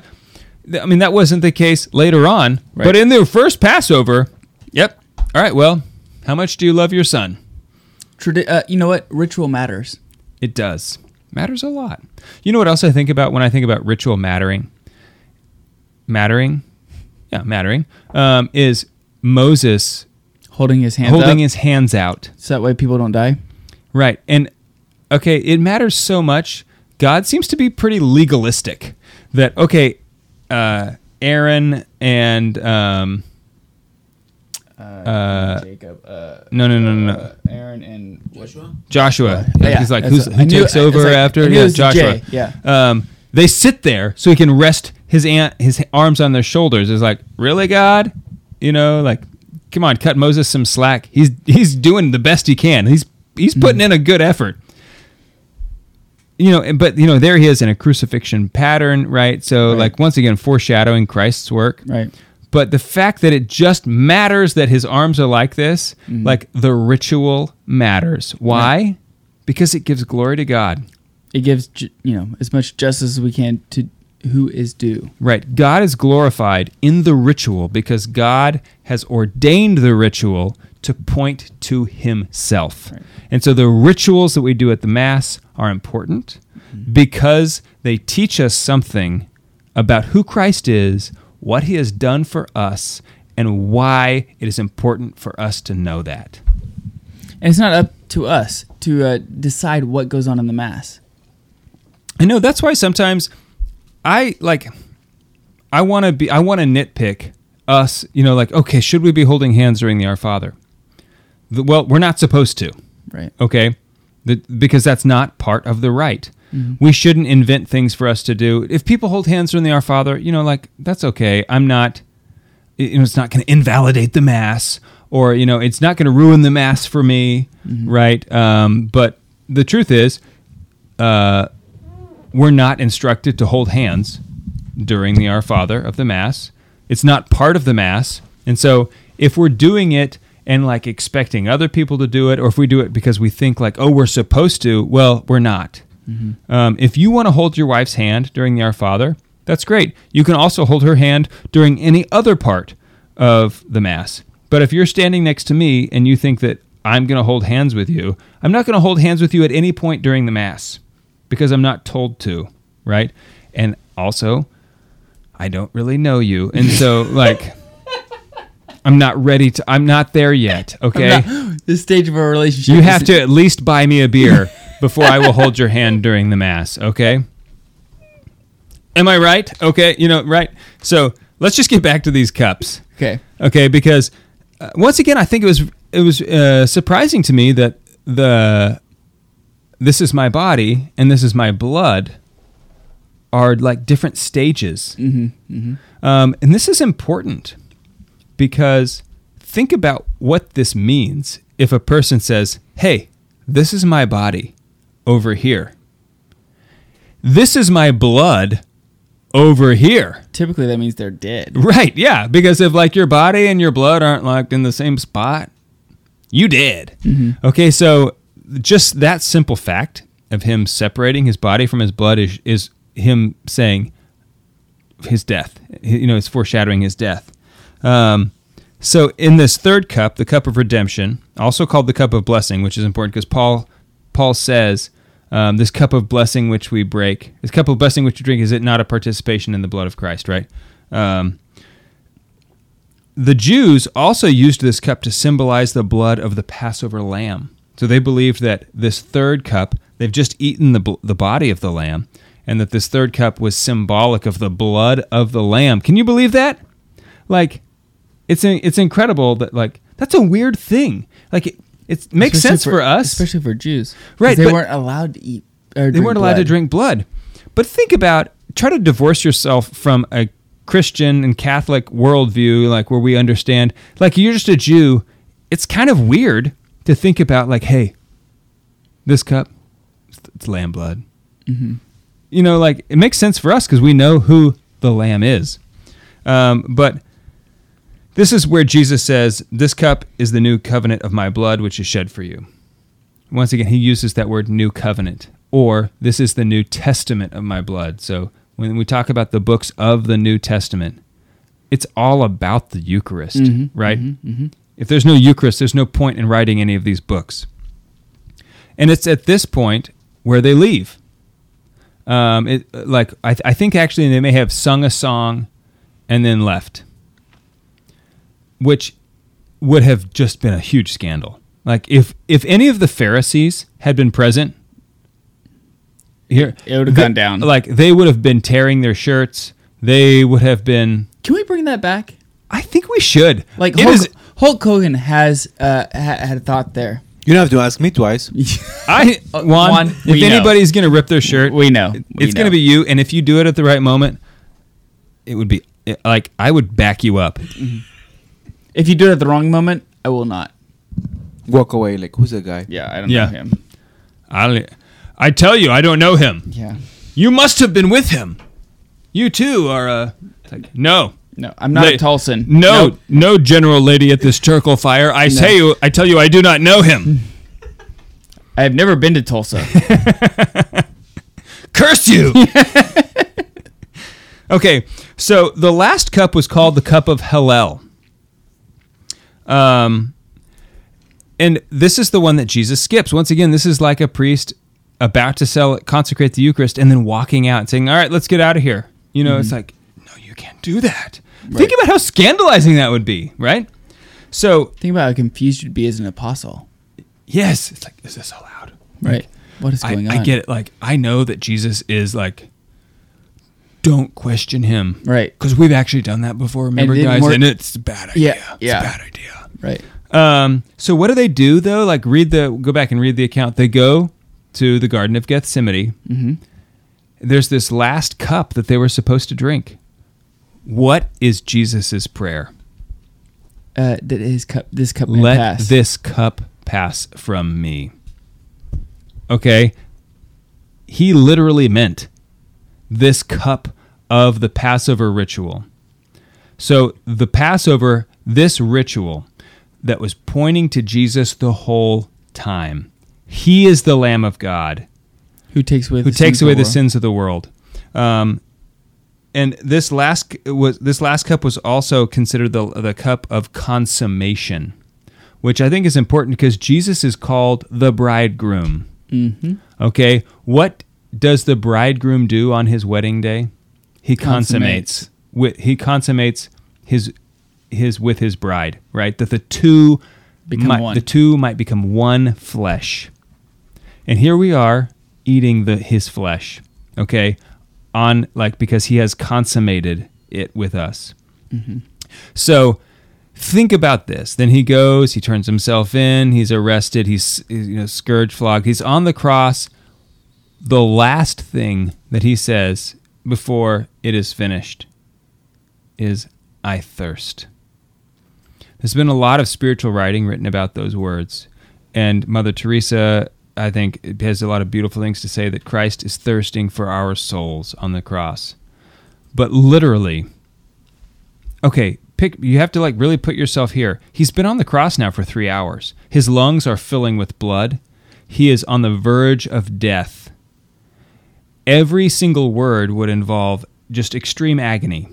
S10: I mean that wasn't the case later on,
S9: Right.
S10: but in their first Passover, yep. All right. Well, how much do you love your son?
S9: Tradi- uh, you know what? Ritual matters.
S10: It does matters a lot. You know what else I think about when I think about ritual mattering? Mattering, yeah, mattering um, is Moses
S9: Holding his hands
S10: holding
S9: up.
S10: his hands out.
S9: So that way people don't die.
S10: Right. And okay, it matters so much. God seems to be pretty legalistic that okay, uh, Aaron and um, uh,
S9: Jacob. Uh,
S10: no, no, no, no, no.
S9: Aaron and Joshua.
S10: Joshua.
S9: Yeah,
S10: He's like, who's,
S9: I
S10: who
S9: knew-
S10: takes over
S9: like-
S10: after?
S9: I knew
S10: Yeah, Joshua.
S9: J, yeah.
S10: Um, they sit there so he can rest his aunt, his arms on their shoulders. It's like, really, God? You know, like, come on, cut Moses some slack. He's he's doing the best he can. He's he's
S9: Mm-hmm.
S10: putting in a good effort. You know, but you know, there he is in a crucifixion pattern, right? So,
S9: Right.
S10: like, once again, foreshadowing Christ's work.
S9: Right.
S10: But the fact that it just matters that his arms are like this,
S9: Mhm.
S10: like the ritual matters. Why? Because it gives glory to God.
S9: It gives you know as much justice as we can to who is due.
S10: Right. God is glorified in the ritual because God has ordained the ritual to point to himself. And so the rituals that we do at the Mass are important because they teach us something about who Christ is, what he has done for us, and why it is important for us to know that.
S9: And it's not up to us to uh, decide what goes on in the mass.
S10: I know that's why sometimes I like I want to be I want to nitpick us, you know, like okay, should we be holding hands during the Our Father? The, well, we're not supposed to.
S9: Right.
S10: Okay? The, because that's not part of the rite.
S9: Mhm.
S10: We shouldn't invent things for us to do. If people hold hands during the Our Father, you know, like that's okay. I'm not you know, it's not going to invalidate the mass or you know, it's not going to ruin the mass for me,
S9: Mhm.
S10: right? Um, but the truth is uh, we're not instructed to hold hands during the Our Father of the Mass. It's not part of the Mass. And so if we're doing it and like expecting other people to do it, or if we do it because we think like, oh, we're supposed to, well, we're not.
S9: Mhm.
S10: Um, if you want to hold your wife's hand during the Our Father, that's great. You can also hold her hand during any other part of the Mass. But if you're standing next to me and you think that I'm going to hold hands with you, I'm not going to hold hands with you at any point during the Mass because I'm not told to, right? And also, I don't really know you. And so, like, I'm not ready to, I'm not there yet, okay?
S9: Not- this stage of our relationship.
S10: You have to at least buy me a beer before I will hold your hand during the Mass, okay? Am I right? Okay, you know, right? So let's just get back to these cups.
S9: Okay.
S10: Okay, because uh, once again, I think it was it was uh, surprising to me that the this is my body and this is my blood are like different stages.
S9: Mhm, mhm.
S10: Um, and this is important because think about what this means if a person says, Hey, this is my body over here. This is my blood over here.
S9: Typically, that means they're dead.
S10: Right, yeah. Because if like your body and your blood aren't like in the same spot, you dead.
S9: Mhm.
S10: Okay, so just that simple fact of him separating his body from his blood is is him saying his death. You know, it's foreshadowing his death. Um, so in this third cup, the cup of redemption, also called the cup of blessing, which is important because Paul Paul says um, this cup of blessing which we break, this cup of blessing which we drink, is it not a participation in the blood of Christ? Right. Um, the Jews also used this cup to symbolize the blood of the Passover lamb. So they believed that this third cup, they've just eaten the, the body of the lamb, and that this third cup was symbolic of the blood of the lamb. Can you believe that? Like, it's it's incredible that like that's a weird thing. Like it makes
S9: Especially
S10: sense for, us,
S9: especially for Jews,
S10: right?
S9: They weren't allowed to eat. Or
S10: they weren't allowed to drink blood. But think about try to divorce yourself from a Christian and Catholic worldview, like where we understand, like you're just a Jew. It's kind of weird to think about, like, hey, this cup, it's, it's lamb blood.
S9: Mm-hmm.
S10: You know, like it makes sense for us because we know who the lamb is. Um, but this is where Jesus says, This cup is the new covenant of my blood, which is shed for you. Once again, he uses that word new covenant, or this is the New Testament of my blood. So when we talk about the books of the New Testament, it's all about the Eucharist,
S9: Mhm,
S10: right?
S9: mhm, mhm.
S10: If there's no Eucharist, there's no point in writing any of these books. And it's at this point where they leave. Um, it, like I, I think actually they may have sung a song and then left, which would have just been a huge scandal. Like if if any of the Pharisees had been present, here
S9: It would've
S10: they-
S9: gone down.
S10: Like they would have been tearing their shirts. They would have been.
S9: Can we bring that back?
S10: I think we should.
S9: Like Hulk,
S10: is-
S9: Hulk Hogan has uh, ha- had a thought there.
S11: You don't have to ask me twice.
S10: I Juan,
S9: Juan,
S10: if
S9: we know.
S10: anybody's gonna rip their shirt,
S9: We know. We
S10: it's gonna be you. And if you do it at the right moment, it would be like I would back you up.
S9: If you do it at the wrong moment, I will not.
S11: Walk away. Like who's that guy?
S9: Yeah, I don't
S10: Yeah.
S9: know him.
S10: I, I tell you, I don't know him.
S9: Yeah.
S10: You must have been with him. You too are uh, a. no.
S9: No, I'm not a Tulsan.
S10: No,
S9: Nope.
S10: no, general lady at this charcoal fire. I
S9: No.
S10: say you, I tell you, I do not know him.
S9: I have never been to Tulsa.
S10: Curse you! okay, so the last cup was called the cup of Hallel. Um, and this is the one that Jesus skips. Once again, this is like a priest about to sell, consecrate the Eucharist, and then walking out and saying, "All right, let's get out of here." You know, it's
S9: Mhm.
S10: like, no, you can't do that. Think about how scandalizing that would be, right? So
S9: think about how confused you'd be as an apostle.
S10: Yes, it's like, is this allowed?
S9: Right. What is going
S10: I
S9: on?
S10: I get it. Like, I know that Jesus is like, don't question him.
S9: Right.
S10: Because we've actually done that before, remember, guys?
S9: more-
S10: and it's a bad idea.
S9: Yeah,
S10: It's
S9: yeah.
S10: a bad idea.
S9: Right.
S10: Um, so what do they do though? Like read the go back and read the account. They go to the Garden of Gethsemane.
S9: Mhm.
S10: There's this last cup that they were supposed to drink. What is Jesus's prayer?
S9: Uh, that his cup, this cup may
S10: Let
S9: pass.
S10: this cup pass from me. Okay? He literally meant this cup of the Passover ritual. So, the Passover, this ritual that was pointing to Jesus the whole time, he is the Lamb of God
S9: who takes away
S10: who
S9: the
S10: takes
S9: sins of
S10: away
S9: the
S10: the
S9: world.
S10: sins of the world. Um, and this last was this last cup was also considered the the cup of consummation, which I think is important because Jesus is called the bridegroom.
S9: Mhm.
S10: Okay, what does the bridegroom do on his wedding day? He
S9: Consummates.
S10: consummates. With, he consummates his his with his bride, right? That the two
S9: Become
S10: might,
S9: one.
S10: the two might become one flesh. And here we are eating the his flesh, okay? On like because he has consummated it with us.
S9: Mhm.
S10: So think about this. Then he goes, he turns himself in, he's arrested, he's you know scourged, flogged. He's on the cross. The last thing that he says before it is finished is I thirst. There's been a lot of spiritual writing written about those words. And Mother Teresa, I think, has a lot of beautiful things to say that Christ is thirsting for our souls on the cross. But literally, okay, pick you have to like really put yourself here. He's been on the cross now for 3 hours. His lungs are filling with blood. He is on the verge of death. Every single word would involve just extreme agony.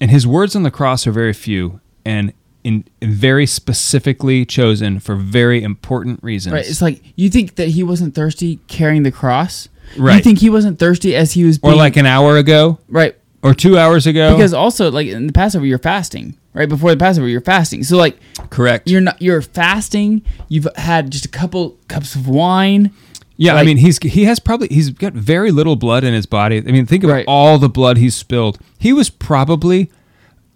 S10: And his words on the cross are very few and in very specifically chosen for very important reasons.
S9: Right. It's like you think that he wasn't thirsty carrying the cross.
S10: Right.
S9: You think he wasn't thirsty as he was
S10: or like an hour ago,
S9: right?
S10: Or 2 hours ago.
S9: Because also like in the Passover you're fasting. Right before the Passover you're fasting. So like
S10: correct.
S9: You're not you're fasting. You've had just a couple cups of wine.
S10: Yeah, I mean he's he has probably he's got very little blood in his body. I mean, think about all the blood he's spilled. He was probably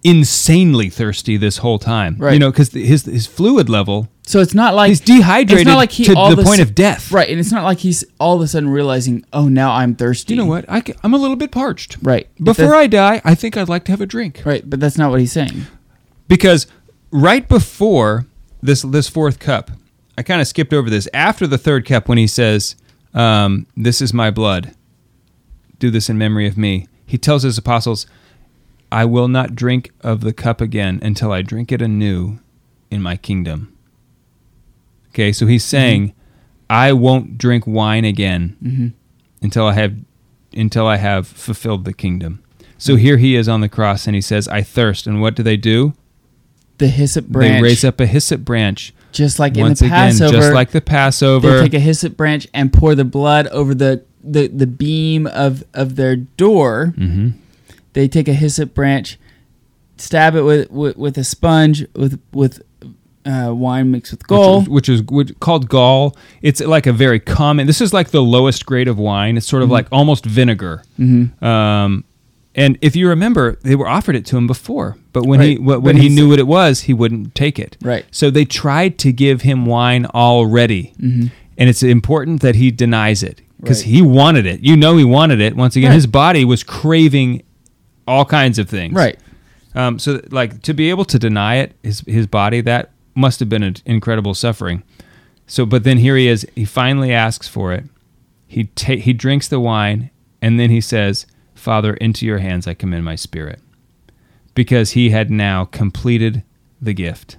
S10: insanely thirsty this whole time. You know, because his his fluid level
S9: So it's not like
S10: He's dehydrated
S9: It's not like he
S10: to the point of death.
S9: right? And it's not like he's all of a sudden realizing, oh, now I'm thirsty.
S10: You know what? I am a little bit parched.
S9: Right.
S10: Before I die, I think I'd like to have a drink.
S9: Right, but that's not what he's saying.
S10: Because right before this this fourth cup, I kind of skipped over this. After the third cup, when he says, um, "This is my blood, do this in memory of me," he tells his apostles, "I will not drink of the cup again until I drink it anew in my kingdom." Okay, so he's saying, "I won't drink wine again
S9: Mhm.
S10: until I have until I have fulfilled the kingdom." So here he is on the cross, and he says, "I thirst." And what do they do?
S9: The hyssop branch.
S10: They raise up a hyssop branch.
S9: just like
S10: Once
S9: in the
S10: again,
S9: Passover.
S10: just like the Passover.
S9: They take a hyssop branch and pour the blood over the the, the beam of of their door.
S10: Mhm.
S9: They take a hyssop branch, stab it with with, with a sponge with with uh, wine mixed with gall.
S10: which is, which is which, called gall. It's like a very common. This is like the lowest grade of wine. It's sort of
S9: Mhm.
S10: like almost vinegar.
S9: Mhm.
S10: Um, and if you remember, they were offered it to him before, but when he
S9: Right.
S10: wh-
S9: But
S10: when he knew what it was, he wouldn't take it.
S9: Right.
S10: So they tried to give him wine already,
S9: Mhm.
S10: and it's important that he denies it because
S9: Right.
S10: he wanted it. You know, he wanted it. Once again,
S9: Right.
S10: his body was craving all kinds of things.
S9: Right.
S10: Um, so, like, to be able to deny it, his his body, that must have been an incredible suffering. So, but then here he is. He finally asks for it. He ta- he drinks the wine, and then he says, "Father, into your hands I commend my spirit," because he had now completed the gift.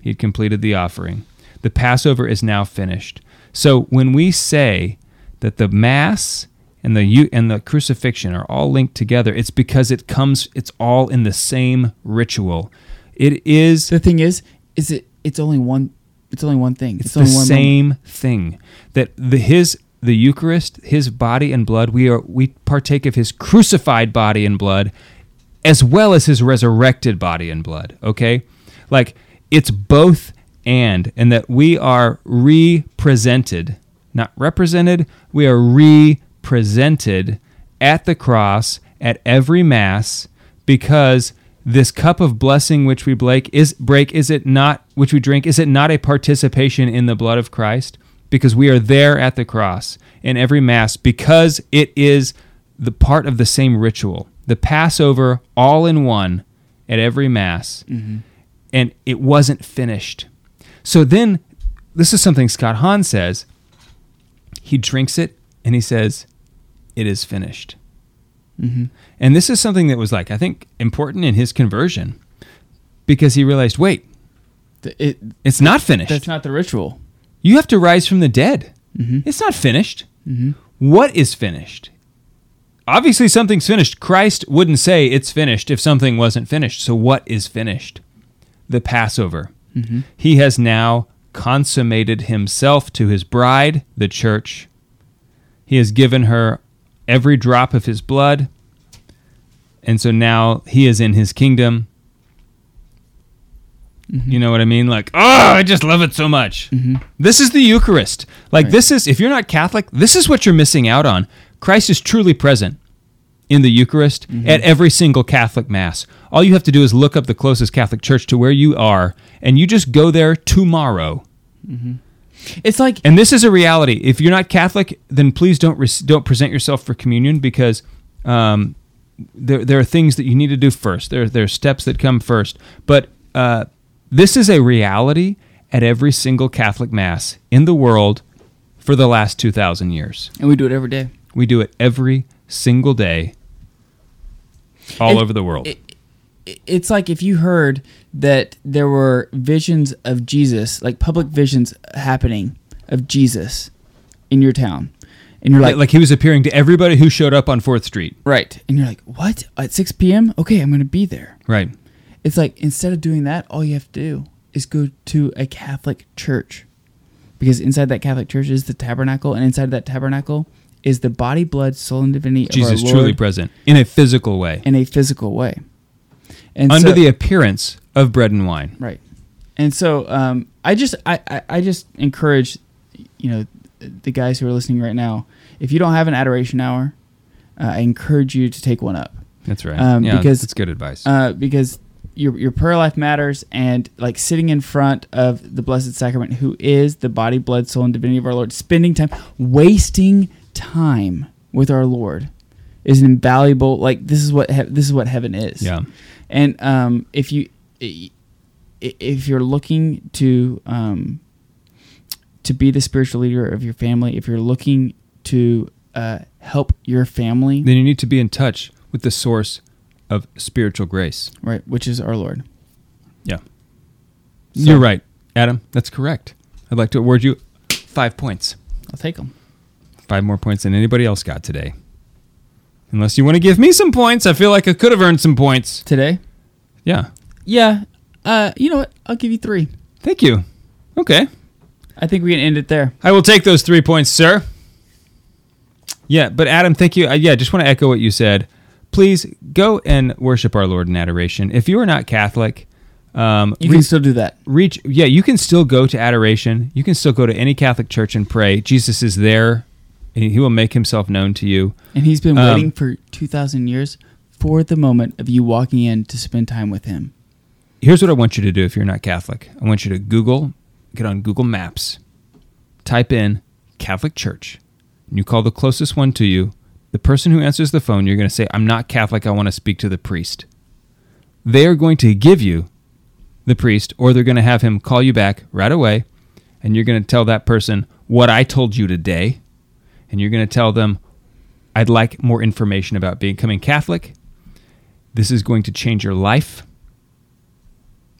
S10: He had completed the offering. The Passover is now finished. So when we say that the Mass and the and the crucifixion are all linked together, it's because it comes. It's all in the same ritual. It is
S9: The thing is, is it? It's only one. It's only one thing.
S10: it's,
S9: only
S10: the same
S9: moment.
S10: thing that the his the Eucharist, his body and blood. We are we partake of his crucified body and blood, as well as his resurrected body and blood. Okay, like it's both and, and that we are represented, not represented. We are represented at the cross at every mass because this cup of blessing which we break is break is it not which we drink is it not a participation in the blood of Christ? Because we are there at the cross in every mass because it is the part of the same ritual the passover all in one at every mass. Mm-hmm. And it wasn't finished. So then this is something Scott Hahn says. He drinks it and he says it is finished
S9: Mhm.
S10: and this is something that was like I think important in his conversion because he realized, wait,
S9: it,
S10: it's not finished.
S9: that's not the ritual.
S10: you have to rise from the dead.
S9: Mhm.
S10: It's not finished.
S9: Mhm.
S10: What is finished? Obviously, something's finished. Christ wouldn't say it's finished if something wasn't finished. So, what is finished? The Passover.
S9: Mhm.
S10: He has now consummated himself to his bride, the church. He has given her every drop of his blood. And so now he is in his kingdom. Mm-hmm. You know what I mean? Like, oh, I just love it so much. Mm-hmm. This is the Eucharist. Like,
S9: Right.
S10: this is, if you're not Catholic, this is what you're missing out on. Christ is truly present in the Eucharist mm-hmm. at every single Catholic Mass. All you have to do is look up the closest Catholic church to where you are, and you just go there tomorrow.
S9: It's like
S10: And this is a reality. If you're not Catholic, then please don't res- don't present yourself for communion because um, there there are things that you need to do first. There there are steps that come first. But uh, this is a reality at every single Catholic mass in the world for the last two thousand years.
S9: and we do it every day.
S10: We do it every single day, all
S9: It-
S10: over the world.
S9: it- it's like if you heard that there were visions of Jesus, like public visions happening of Jesus in your town, and you're
S10: like,
S9: like,
S10: he was appearing to everybody who showed up on Fourth Street.
S9: right, and you're like, what? At 6 p.m. Okay, I'm gonna be there.
S10: Right.
S9: It's like instead of doing that, all you have to do is go to a Catholic church, because inside that Catholic church is the tabernacle, and inside that tabernacle is the body, blood, soul, and divinity
S10: Jesus
S9: of our
S10: truly present in a physical way,
S9: in a physical way. And
S10: under
S9: so-
S10: the appearance of bread and wine.
S9: Right. And so um, I just I, I, I just encourage you know the guys who are listening right now, if you don't have an adoration hour, uh, I encourage you to take one up.
S10: That's right.
S9: Um,
S10: yeah,
S9: because
S10: it's good advice.
S9: Uh, because your your prayer life matters, and like sitting in front of the Blessed Sacrament, who is the body, blood, soul, and divinity of our Lord, spending time, wasting time with our Lord, is an invaluable. Like this is what he- this is what heaven is.
S10: Yeah.
S9: And um, if you if you're looking to um, to be the spiritual leader of your family, if you're looking to uh, help your family,
S10: Then you need to be in touch with the source of spiritual grace.
S9: right, which is our Lord.
S10: Yeah. You're right, Adam. That's correct. I'd like to award you five points.
S9: I'll take them.
S10: Five more points than anybody else got today. Unless you want to give me some points, I feel like I could have earned some points
S9: today.
S10: Yeah.
S9: Yeah. Uh, you know what? I'll give you three.
S10: Thank you. Okay.
S9: I think we can end it there.
S10: I will take those three points, sir. Yeah, but Adam, thank you. Uh, yeah, just want to echo what you said. Please go and worship our Lord in adoration. If you are not Catholic, um,
S9: You can still do that.
S10: Reach, yeah, you can still go to adoration. You can still go to any Catholic church and pray. Jesus is there. And He will make himself known to you.
S9: And he's been
S10: Um,
S9: waiting for 2,000 years for the moment of you walking in to spend time with him.
S10: here's what I want you to do if you're not Catholic. I want you to Google, get on Google Maps, type in Catholic Church, and you call the closest one to you. The person who answers the phone, you're going to say, I'm not Catholic, I want to speak to the priest. They are going to give you the priest, or they're going to have him call you back right away, and you're going to tell that person what I told you today, and you're going to tell them, I'd like more information about becoming Catholic. This is going to change your life.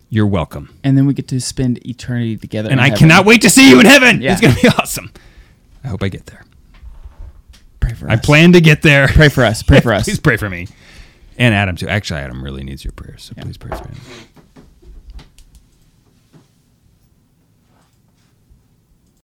S10: You're welcome.
S9: And then we get to spend eternity together.
S10: And I
S9: heaven.
S10: cannot wait to see you in heaven.
S9: Yeah.
S10: It's going to be awesome. I hope I get there.
S9: Pray for
S10: I
S9: us.
S10: I plan to get there.
S9: Pray for us. Pray for us.
S10: please pray for me. And Adam, too. Actually, Adam really needs your prayers, so please pray for him.